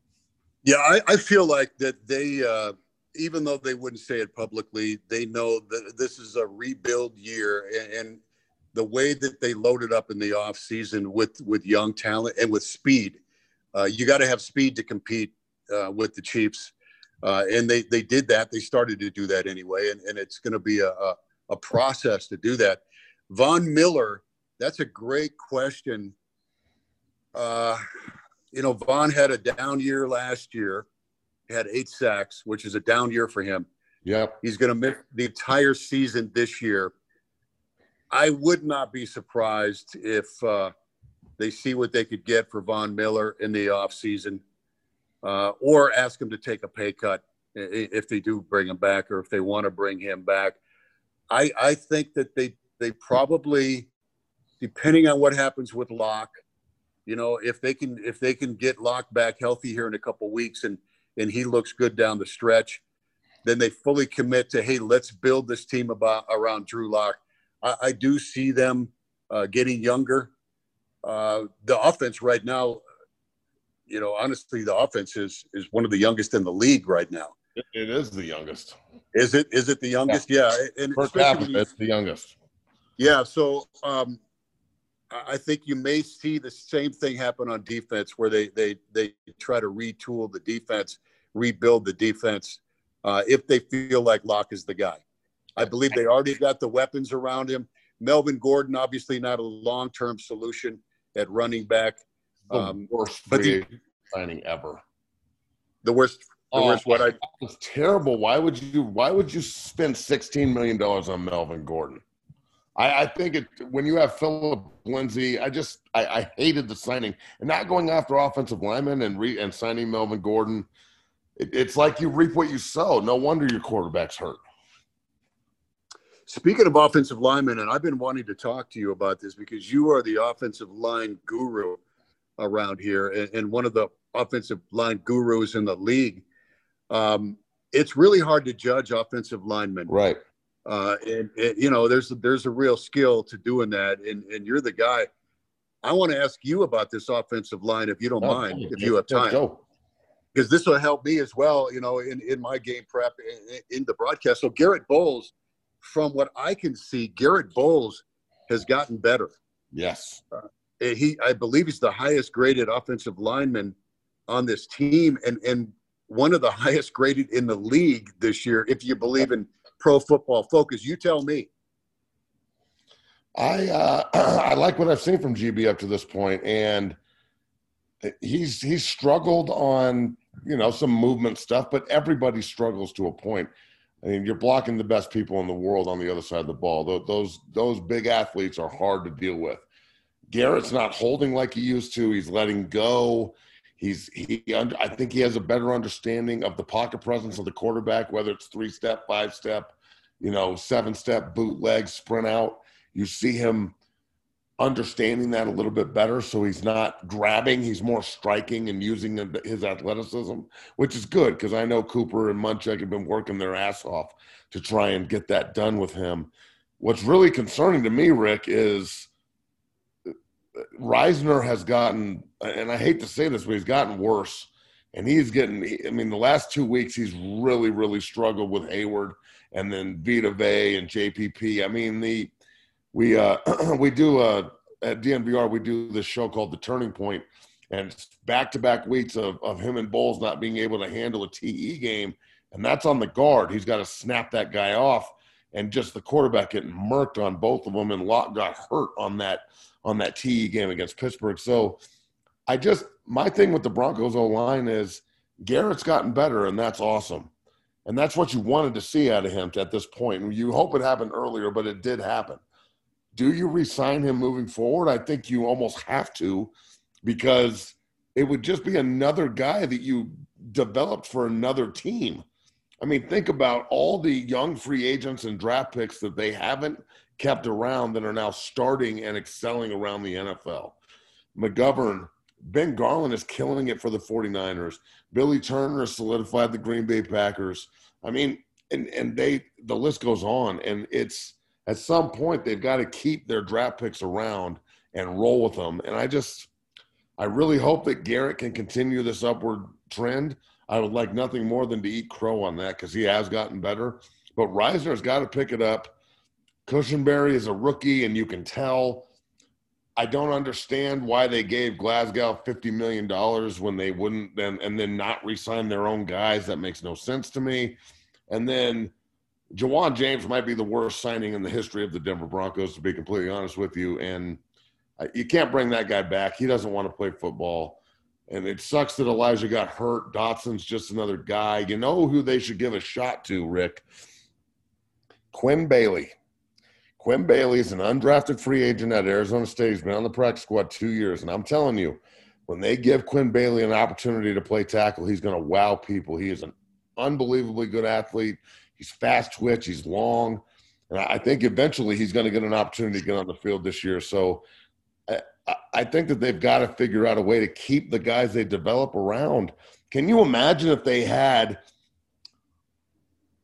Yeah, I, I feel like that they, uh, even though they wouldn't say it publicly, they know that this is a rebuild year. And, and the way that they loaded up in the off season with with young talent and with speed. Uh, you got to have speed to compete uh, with the Chiefs, uh, and they they did that. They started to do that anyway, and, and it's going to be a, a, a process to do that. Von Miller, that's a great question. Uh, you know, Von had a down year last year. He had eight sacks, which is a down year for him. Yeah, he's going to miss the entire season this year I would not be surprised if uh, they see what they could get for Von Miller in the offseason uh, or ask him to take a pay cut if they do bring him back or if they want to bring him back. I, I think that they, they probably, depending on what happens with Lock, you know, if they can if they can get Lock back healthy here in a couple weeks and and he looks good down the stretch, then they fully commit to hey, let's build this team about around Drew Lock I, I do see them uh, getting younger. Uh, the offense right now, you know, honestly, the offense is is one of the youngest in the league right now. It is the youngest. Is it? Is it the youngest? Yeah, yeah. and per capita, it's the youngest. Yeah, so um, I think you may see the same thing happen on defense, where they they they try to retool the defense, rebuild the defense, uh, if they feel like Lock is the guy. I believe they already got the weapons around him. Melvin Gordon, obviously not a long term solution at running back. Um, worst but the, signing ever. The worst. The oh, worst. What I was terrible. Why would you? Why would you spend sixteen million dollars on Melvin Gordon? I, I, think it when you have Phillip Lindsay, I just I, I, hated the signing and not going after offensive linemen and re, and signing Melvin Gordon. It, it's like you reap what you sow. No wonder your quarterback's hurt. Speaking of offensive linemen, and I've been wanting to talk to you about this because you are the offensive line guru around here and, and one of the offensive line gurus in the league. Um, it's really hard to judge offensive linemen. Right. Uh, and, and, you know, there's there's a real skill to doing that, and and you're the guy. I want to ask you about this offensive line, if you don't oh, mind, if you have time, because this will help me as well. You know, in in my game prep in, in the broadcast. So Garrett Bolles from what I can see, Garrett Bolles has gotten better. Yes. Uh, he I believe he's the highest graded offensive lineman on this team and and one of the highest graded in the league this year if you believe in pro football focus you tell me I uh, I like what I've seen from GB up to this point and he's he's struggled on you know some movement stuff but everybody struggles to a point I mean, you're blocking the best people in the world on the other side of the ball. Those those big athletes are hard to deal with. Garrett's not holding like he used to. He's letting go. He's he. I think he has a better understanding of the pocket presence of the quarterback, whether it's three step, five step, you know, seven step, bootleg, sprint out. You see him understanding that a little bit better. So he's not grabbing; he's more striking and using his athleticism, which is good because I know Cooper and Munchak have been working their ass off to try and get that done with him. What's really concerning to me, Rick, is Risner has gotten, and I hate to say this, but he's gotten worse. And he's getting, I mean, the last two weeks, he's really, really struggled with Heyward and then Vita Vea and JPP. I mean, the, we, uh, we do, uh, at DNVR, we do this show called The Turning Point, and back to back weeks of, of him and Bolles not being able to handle a TE game. And that's on the guard. He's got to snap that guy off. And just the quarterback getting murked on both of them. And Lock got hurt on that on that TE game against Pittsburgh. So I just my thing with the Broncos O line is Garrett's gotten better, and that's awesome. And that's what you wanted to see out of him at this point. You hope it happened earlier, but it did happen. Do you resign him moving forward? I think you almost have to because it would just be another guy that you developed for another team. I mean, think about all the young free agents and draft picks that they haven't kept around that are now starting and excelling around the NFL. McGovern, Ben Garland is killing it for the 49ers. Billy Turner solidified the Green Bay Packers. I mean, and, and they the list goes on. And it's at some point they've got to keep their draft picks around and roll with them. And I just I really hope that Garrett can continue this upward trend. I would like nothing more than to eat crow on that because he has gotten better. But Risner has got to pick it up Cushenberry is a rookie, and you can tell. I don't understand why they gave Glasgow fifty million dollars when they wouldn't then and then not resign their own guys. That makes no sense to me. And then Ja'Wuan James might be the worst signing in the history of the Denver Broncos, to be completely honest with you. And uh, you can't bring that guy back. He doesn't want to play football. And it sucks that Elijah got hurt. Dotson's just another guy. You know who they should give a shot to, Rick? Quinn Bailey. Quinn Bailey is an undrafted free agent at Arizona State. He's been on the practice squad two years. And I'm telling you, when they give Quinn Bailey an opportunity to play tackle, he's going to wow people. He is an unbelievably good athlete. He's fast twitch, he's long. And I think eventually he's going to get an opportunity to get on the field this year. So I, I think that they've got to figure out a way to keep the guys they develop around. Can you imagine if they had –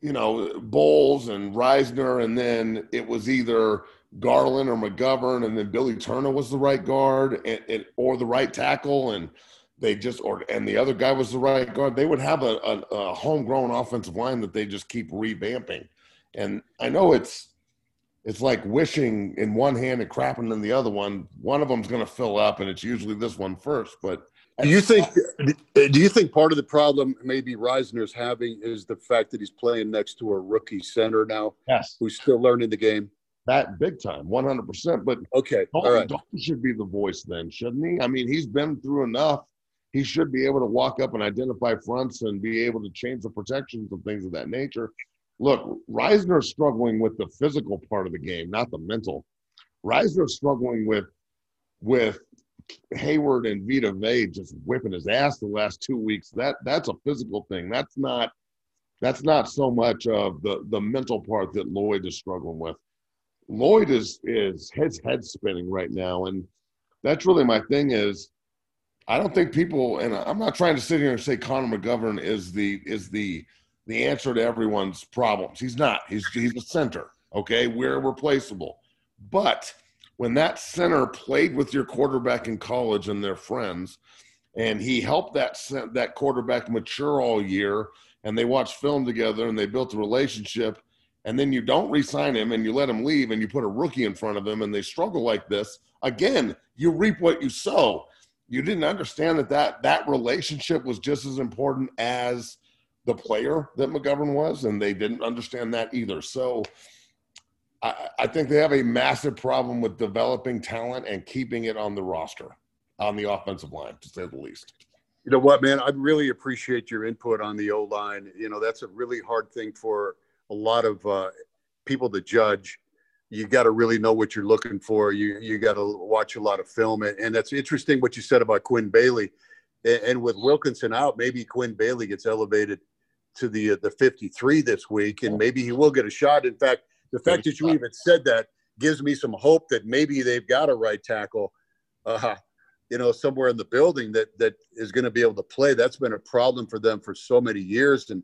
you know, Bolles and Risner, and then it was either Garland or McGovern, and then Billy Turner was the right guard and, and, or the right tackle, and they just or and the other guy was the right guard. They would have a, a, a homegrown offensive line that they just keep revamping. And I know it's it's like wishing in one hand and crapping in the other one. One of them's going to fill up, and it's usually this one first. But do you think? Do you think part of the problem maybe Risner's having is the fact that he's playing next to a rookie center now? Yes, who's still learning the game. That big time, one hundred percent. But okay, Dalton, all right. Dalton should be the voice then, shouldn't he? I mean, he's been through enough. He should be able to walk up and identify fronts and be able to change the protections and things of that nature. Look, Risner's struggling with the physical part of the game, not the mental. Risner's struggling with with Heyward and Vita Vea just whipping his ass the last two weeks. That that's a physical thing. That's not that's not so much of the the mental part that Lloyd is struggling with. Lloyd is is his head spinning right now, and that's really my thing. Is I don't think people, and I'm not trying to sit here and say Connor McGovern is the is the the answer to everyone's problems. He's not. He's he's a center. Okay, we're replaceable, but when that center played with your quarterback in college and their friends, and he helped that that quarterback mature all year, and they watched film together and they built a relationship, and then you don't re-sign him and you let him leave and you put a rookie in front of him and they struggle like this, again, you reap what you sow. You didn't understand that that, that relationship was just as important as the player that McGovern was, and they didn't understand that either. So I, I think they have a massive problem with developing talent and keeping it on the roster on the offensive line, to say the least. You know what, man? I really appreciate your input on the O line. You know, that's a really hard thing for a lot of uh, people to judge. You got to really know what you're looking for. You you got to watch a lot of film, and, and that's interesting what you said about Quinn Bailey. And, and with Wilkinson out, maybe Quinn Bailey gets elevated to the uh, the 53 this week, and maybe he will get a shot. In fact, the fact that you even said that gives me some hope that maybe they've got a right tackle, uh, you know, somewhere in the building that that is going to be able to play. That's been a problem for them for so many years, and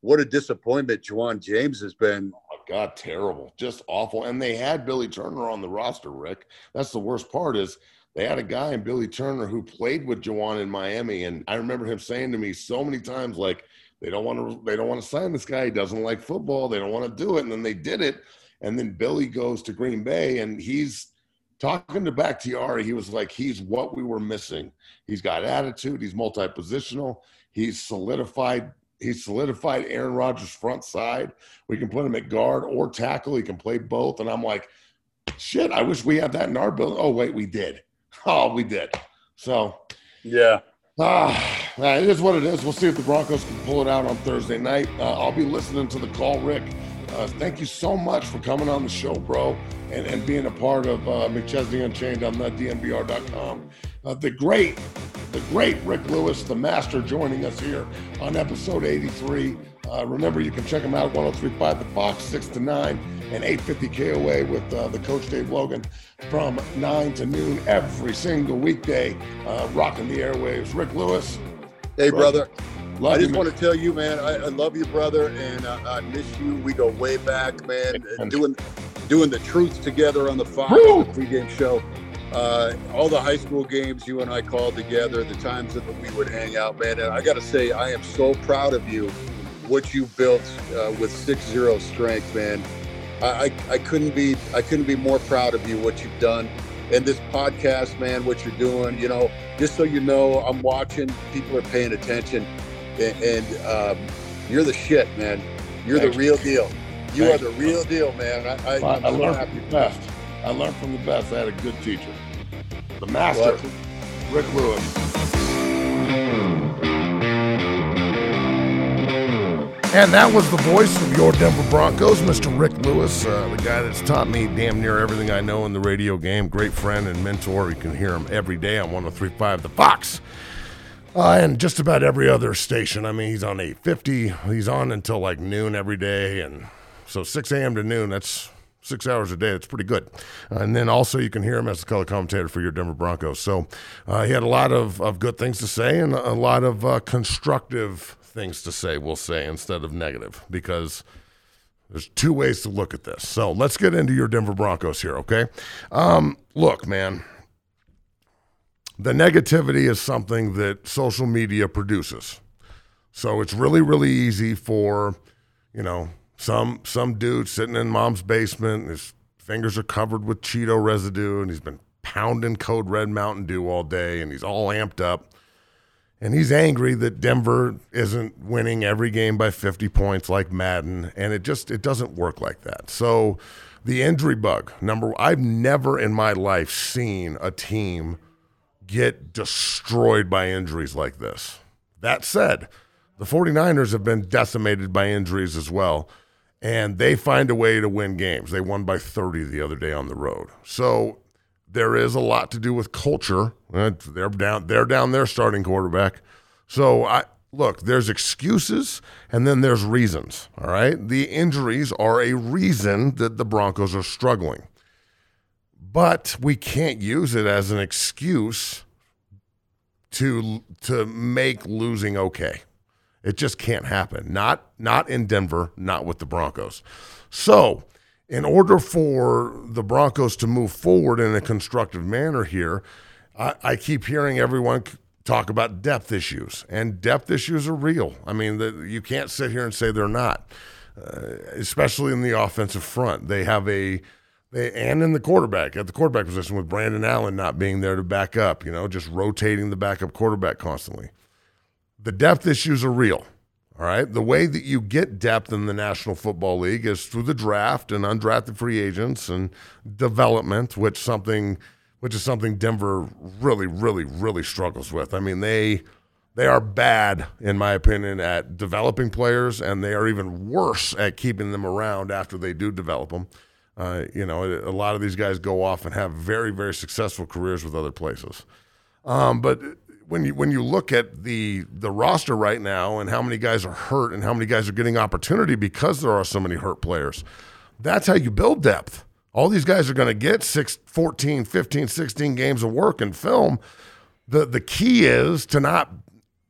what a disappointment Ja'Wuan James has been. God, terrible, just awful. And they had Billy Turner on the roster, Rick. That's the worst part is they had a guy in Billy Turner who played with Ja'Wuan in Miami, and I remember him saying to me so many times, like they don't want to they don't want to sign this guy. He doesn't like football. They don't want to do it, and then they did it. And then Billy goes to Green Bay, and he's talking to Bakhtiari. He was like, he's what we were missing. He's got attitude. He's multi-positional. He's solidified he's solidified Aaron Rodgers' front side. We can put him at guard or tackle. He can play both. And I'm like, shit, I wish we had that in our building. Oh, wait, we did. Oh, we did. So, yeah. Ah, it is what it is. We'll see if the Broncos can pull it out on Thursday night. Uh, I'll be listening to the call, Rick. Uh, thank you so much for coming on the show, bro, and, and being a part of uh, McChesney Unchained on the DNVR.com. Uh, the great the great Rick Lewis, the master, joining us here on episode 83. Uh, remember, you can check him out at 1035 The Fox, 6 to 9, and 850 KOA with uh, the coach Dave Logan from 9 to noon every single weekday, uh, rocking the airwaves. Rick Lewis. Hey, brother. Love I just you, want to tell you, man, I, I love you, brother, and uh, I miss you. We go way back, man. Doing doing the truth together on the Fox the pregame show uh, all the high school games you and I called together, the times that we would hang out, man. And I got to say, I am so proud of you, what you built uh, with six zero strength, man. I, I, I couldn't be I couldn't be more proud of you what you've done. And this podcast, man, what you're doing, you know, just so you know, I'm watching. People are paying attention, and, and um, you're the shit, man. You're Thanks. the real deal. You Thanks. are the real deal, man. I, I, I, I learned from the best. I learned from the best. I had a good teacher the master, what? Rick Lewis. And that was the voice of your Denver Broncos, Mr. Rick Lewis, uh, the guy that's taught me damn near everything I know in the radio game. Great friend and mentor. You can hear him every day on 1035 The Fox. Uh, and just about every other station. I mean, he's on 850. He's on until like noon every day. And so 6 a.m. to noon, that's six hours a day. That's pretty good. And then also you can hear him as the color commentator for your Denver Broncos. So uh, he had a lot of, of good things to say and a lot of uh, constructive things to say, we'll say, instead of negative, because there's two ways to look at this. So let's get into your Denver Broncos here, okay? Um, look, man. The negativity is something that social media produces. So it's really, really easy for, you know, some some dude sitting in mom's basement, his fingers are covered with Cheeto residue, and he's been pounding Code Red Mountain Dew all day, and he's all amped up. And he's angry that Denver isn't winning every game by 50 points like Madden, and it just it doesn't work like that. So the injury bug, number I've never in my life seen a team get destroyed by injuries like this. That said, the 49ers have been decimated by injuries as well and they find a way to win games. They won by 30 the other day on the road. So there is a lot to do with culture. Uh, they're down they're down their starting quarterback. So I look, there's excuses and then there's reasons, all right? The injuries are a reason that the Broncos are struggling. But we can't use it as an excuse to to make losing okay. It just can't happen. Not not in Denver, not with the Broncos. So, in order for the Broncos to move forward in a constructive manner here, I, I keep hearing everyone talk about depth issues, and depth issues are real. I mean, the, you can't sit here and say they're not. uh, especially in the offensive front. They have a they, and in the quarterback at the quarterback position with Brandon Allen not being there to back up, you know, just rotating the backup quarterback constantly. The depth issues are real. All right. The way that you get depth in the National Football League is through the draft and undrafted free agents and development, which something which is something Denver really, really, really struggles with. I mean, they they are bad, in my opinion, at developing players, and they are even worse at keeping them around after they do develop them. Uh, you know, a lot of these guys go off and have very, very successful careers with other places. Um, but when you when you look at the the roster right now and how many guys are hurt and how many guys are getting opportunity because there are so many hurt players, that's how you build depth. All these guys are going to get 6, 14, 15, 16 games of work and film. The the key is to not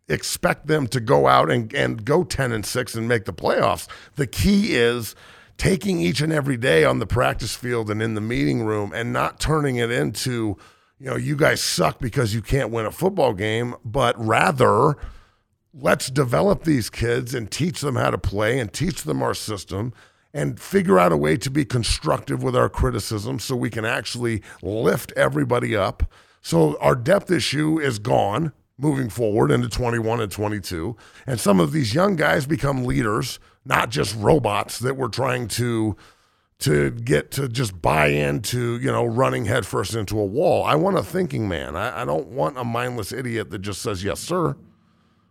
expect them to go out and, and go 10 and 6 and make the playoffs. The key is taking each and every day on the practice field and in the meeting room and not turning it into, you know, you guys suck because you can't win a football game, but rather let's develop these kids and teach them how to play and teach them our system and figure out a way to be constructive with our criticism so we can actually lift everybody up. So our depth issue is gone moving forward into 21 and 22. And some of these young guys become leaders not just robots that we're trying to to get to just buy into, you know, running headfirst into a wall. I want a thinking man. I, I don't want a mindless idiot that just says yes, sir.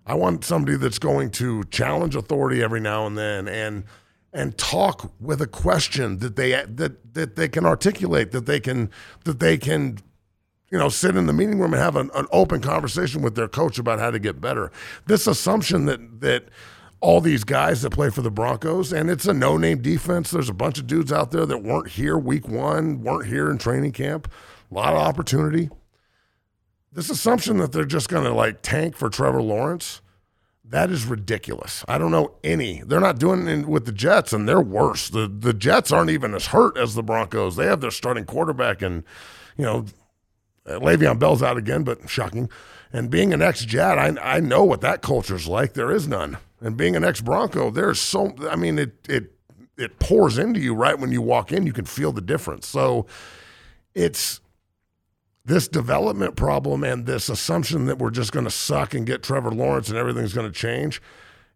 I want somebody that's going to challenge authority every now and then and and talk with a question that they that that they can articulate, that they can that they can you know, sit in the meeting room and have an, an open conversation with their coach about how to get better. This assumption that that all these guys that play for the Broncos, and it's a no name defense. There's a bunch of dudes out there that weren't here week one, weren't here in training camp. A lot of opportunity. This assumption that they're just going to like tank for Trevor Lawrence, that is ridiculous. I don't know any. They're not doing it with the Jets, and they're worse. The the Jets aren't even as hurt as the Broncos. They have their starting quarterback, and you know, Le'Veon Bell's out again, but shocking. And being an ex Jet, I I know what that culture's like. There is none. And being an ex Bronco, there's so I mean it it it pours into you right when you walk in. You can feel the difference. So it's this development problem and this assumption that we're just going to suck and get Trevor Lawrence and everything's going to change.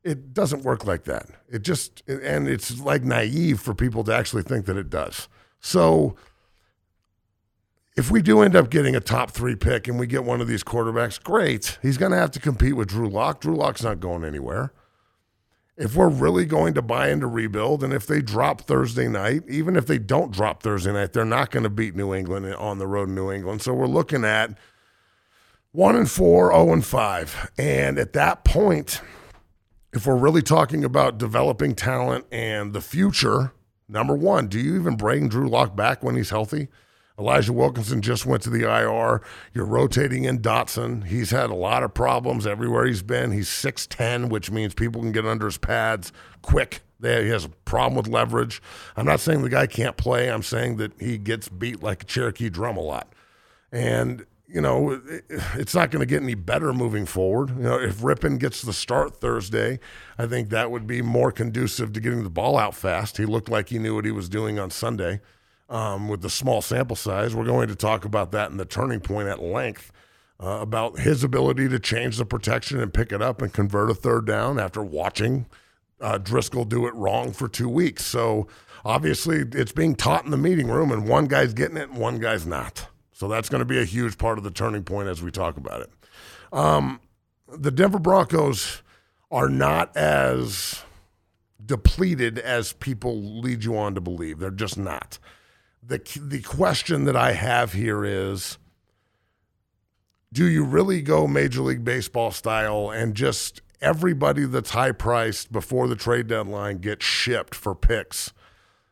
It doesn't work like that. It just and it's like naive for people to actually think that it does. So if we do end up getting a top three pick and we get one of these quarterbacks, great. He's going to have to compete with Drew Lock. Drew Lock's not going anywhere if we're really going to buy into rebuild, and if they drop Thursday night, even if they don't drop Thursday night, they're not going to beat New England on the road in New England. So we're looking at one and four, zero oh and five, and at that point, if we're really talking about developing talent and the future, number one, do you even bring Drew Lock back when he's healthy? Elijah Wilkinson just went to the IR. You're rotating in Dotson. He's had a lot of problems everywhere he's been. He's 6'10, which means people can get under his pads quick. He has a problem with leverage. I'm not saying the guy can't play. I'm saying that he gets beat like a Cherokee drum a lot. And, you know, it's not going to get any better moving forward. You know, if Rypien gets the start Thursday, I think that would be more conducive to getting the ball out fast. He looked like he knew what he was doing on Sunday um, with the small sample size. We're going to talk about that in the turning point at length uh, about his ability to change the protection and pick it up and convert a third down after watching uh, Driskel do it wrong for two weeks. So obviously, it's being taught in the meeting room, and one guy's getting it and one guy's not. So that's going to be a huge part of the turning point as we talk about it. Um, the Denver Broncos are not as depleted as people lead you on to believe. They're just not the the question that I have here is do you really go major league baseball style and just everybody that's high priced before the trade deadline gets shipped for picks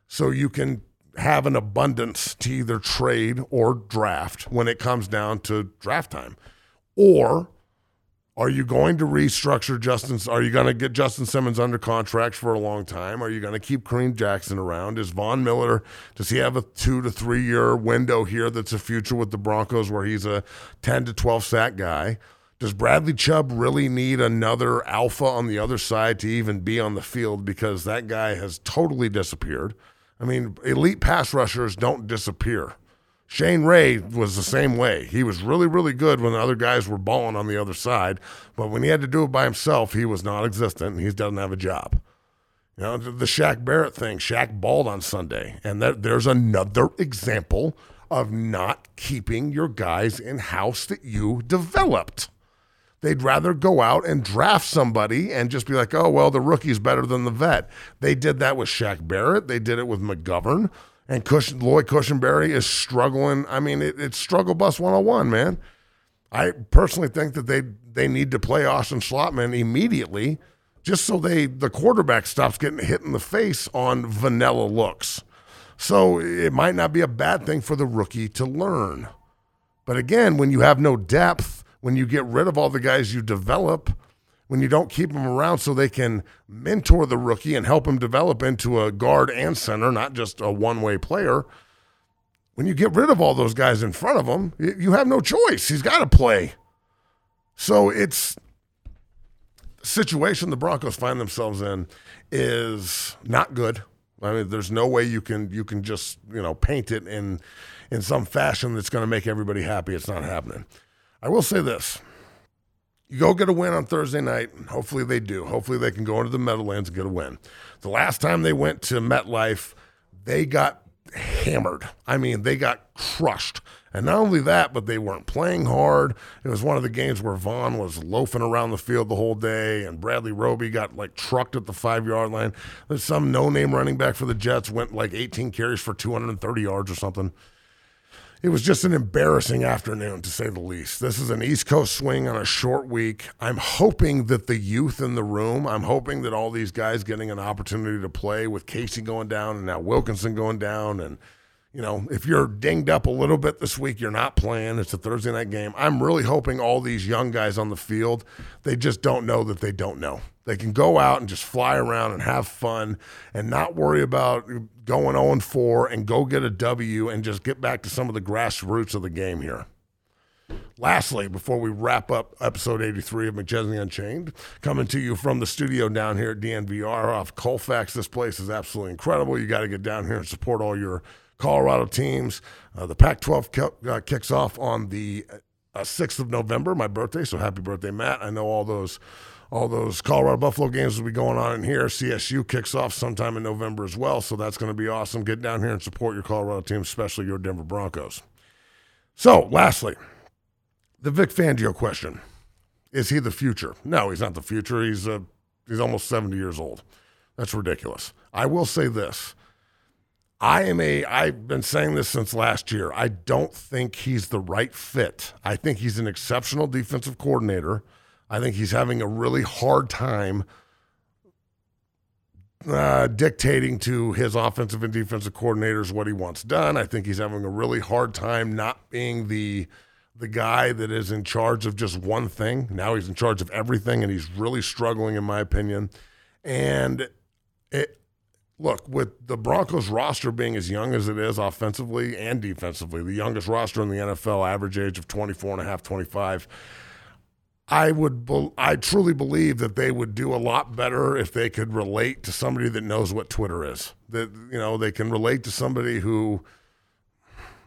so you can have an abundance to either trade or draft when it comes down to draft time? Or are you going to restructure Justin? Are you going to get Justin Simmons under contract for a long time? Are you going to keep Kareem Jackson around? Is Von Miller, does he have a two to three year window here that's a future with the Broncos where he's a 10 to 12 sack guy? Does Bradley Chubb really need another alpha on the other side to even be on the field because that guy has totally disappeared? I mean, elite pass rushers don't disappear. Shane Ray was the same way. He was really, really good when the other guys were balling on the other side, but when he had to do it by himself, he was non-existent. And he doesn't have a job. You know, the Shaq Barrett thing. Shaq balled on Sunday, and that, there's another example of not keeping your guys in house that you developed. They'd rather go out and draft somebody and just be like, oh, well, the rookie's better than the vet. They did that with Shaq Barrett. They did it with McGovern. And Cush- Lloyd Cushenberry is struggling. I mean, it, it's struggle bus 101, man. I personally think that they they need to play Austin Schlottmann immediately just so they the quarterback stops getting hit in the face on vanilla looks. So it might not be a bad thing for the rookie to learn. But again, when you have no depth, when you get rid of all the guys you develop, when you don't keep them around so they can mentor the rookie and help him develop into a guard and center, not just a one way player, when you get rid of all those guys in front of him, you have no choice. He's got to play. So it's the situation the Broncos find themselves in is not good. I mean, there's no way you can you can just you know paint it in in some fashion that's going to make everybody happy. It's not happening. I will say this: you go get a win on Thursday night. And Hopefully they do. Hopefully they can go into the Meadowlands and get a win. The last time they went to MetLife, they got hammered. I mean, they got crushed. And not only that, but they weren't playing hard. It was one of the games where Von was loafing around the field the whole day, and Bradley Roby got like trucked at the five yard line. There's some no name running back for the Jets went like 18 carries for 230 yards or something. It was just an embarrassing afternoon, to say the least. This is an East Coast swing on a short week. I'm hoping that the youth in the room, I'm hoping that all these guys getting an opportunity to play with Casey going down and now Wilkinson going down and you know, if you're dinged up a little bit this week, you're not playing. It's a Thursday night game. I'm really hoping all these young guys on the field, they just don't know that they don't know. They can go out and just fly around and have fun and not worry about going 0 4 and go get a W and just get back to some of the grassroots of the game here. Lastly, before we wrap up episode 83 of McChesney Unchained, coming to you from the studio down here at DNVR off Colfax. This place is absolutely incredible. You got to get down here and support all your Colorado teams. Uh, the Pac 12 uh, kicks off on the uh, 6th of November, my birthday. So happy birthday, Matt. I know all those. All those Colorado Buffalo games will be going on in here. CSU kicks off sometime in November as well, so that's going to be awesome. Get down here and support your Colorado team, especially your Denver Broncos. So, lastly, the Vic Fangio question: Is he the future? No, he's not the future. He's uh, he's almost seventy years old. That's ridiculous. I will say this: I am a, I've been saying this since last year. I don't think he's the right fit. I think he's an exceptional defensive coordinator. I think he's having a really hard time uh, dictating to his offensive and defensive coordinators what he wants done. I think he's having a really hard time not being the the guy that is in charge of just one thing. Now he's in charge of everything, and he's really struggling, in my opinion. And it, look, with the Broncos roster being as young as it is offensively and defensively, the youngest roster in the NFL, average age of 24 and a half, 25, I would I truly believe that they would do a lot better if they could relate to somebody that knows what Twitter is. That you know, they can relate to somebody who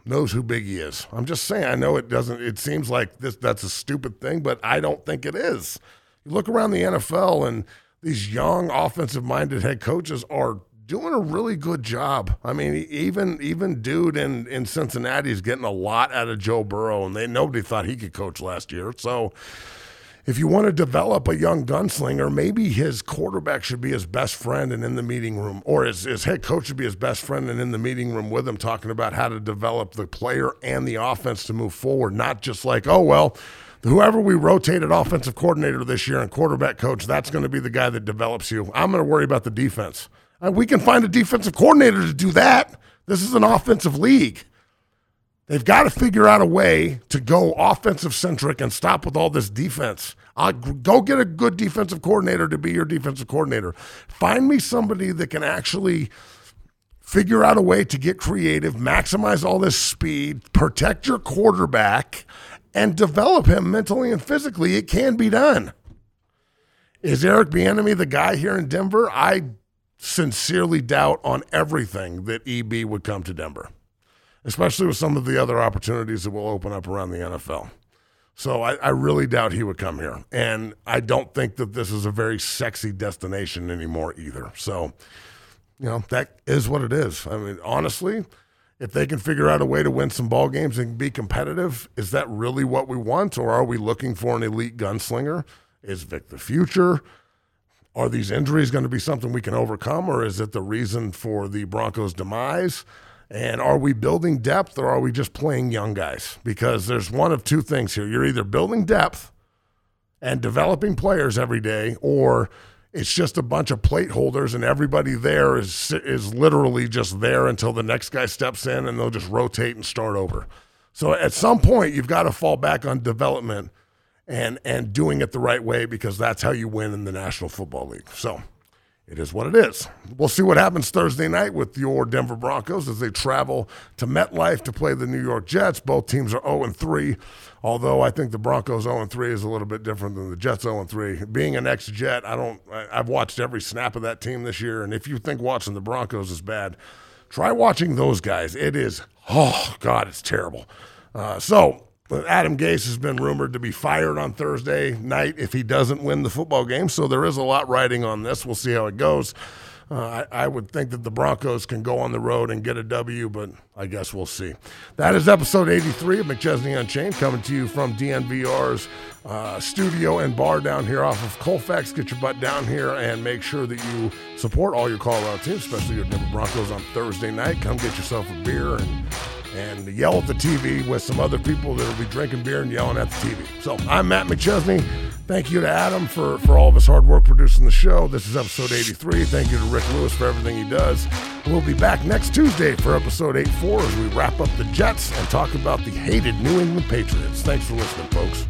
knows who Biggie is. I'm just saying, I know it doesn't it seems like this that's a stupid thing, but I don't think it is. You look around the NFL and these young offensive minded head coaches are doing a really good job. I mean, even even dude in in Cincinnati is getting a lot out of Joe Burrow, and they nobody thought he could coach last year. So, if you want to develop a young gunslinger, maybe his quarterback should be his best friend and in the meeting room, or his, his head coach should be his best friend and in the meeting room with him, talking about how to develop the player and the offense to move forward. Not just like, oh well whoever we rotated offensive coordinator this year and quarterback coach, that's going to be the guy that develops you. I'm going to worry about the defense. Uh, we can find a defensive coordinator to do that. This is an offensive league. They've got to figure out a way to go offensive centric and stop with all this defense. Uh, go get a good defensive coordinator to be your defensive coordinator. Find me somebody that can actually figure out a way to get creative, maximize all this speed, protect your quarterback, and develop him mentally and physically. It can be done. Is Eric Bieniemy the guy here in Denver? I sincerely doubt on everything that EB would come to Denver, especially with some of the other opportunities that will open up around the NFL. So I, I, really doubt he would come here. And I don't think that this is a very sexy destination anymore either. So, you know, that is what it is. I mean, honestly, if they can figure out a way to win some ball games and be competitive, is that really what we want? Or are we looking for an elite gunslinger? Is Vic the future? Are these injuries going to be something we can overcome, or is it the reason for the Broncos' demise? And are we building depth or are we just playing young guys? Because there's one of two things here. You're either building depth and developing players every day, or it's just a bunch of plate holders and everybody there is is literally just there until the next guy steps in and they'll just rotate and start over. So at some point you've got to fall back on development and and doing it the right way because that's how you win in the National Football League. So it is what it is. We'll see what happens Thursday night with your Denver Broncos as they travel to MetLife to play the New York Jets. Both teams are 0 3, although I think the Broncos 0 3 is a little bit different than the Jets 0 3. Being an ex Jet, I don't I've watched every snap of that team this year, and if you think watching the Broncos is bad, try watching those guys. It is oh god, it's terrible. Uh, so Adam Gase has been rumored to be fired on Thursday night if he doesn't win the football game. So there is a lot riding on this. We'll see how it goes. Uh, I, I, would think that the Broncos can go on the road and get a W, but I guess we'll see. That is episode 83 of McChesney Unchained, coming to you from DNVR's uh, studio and bar down here off of Colfax. Get your butt down here and make sure that you support all your Colorado teams, especially your Denver Broncos on Thursday night. Come get yourself a beer and and yell at the TV with some other people that will be drinking beer and yelling at the TV. So I'm Matt McChesney. Thank you to Adam for, for all of his hard work producing the show. This is episode 83. Thank you to Rick Lewis for everything he does. We'll be back next Tuesday for episode 84 as we wrap up the Jets and talk about the hated New England Patriots. Thanks for listening, folks.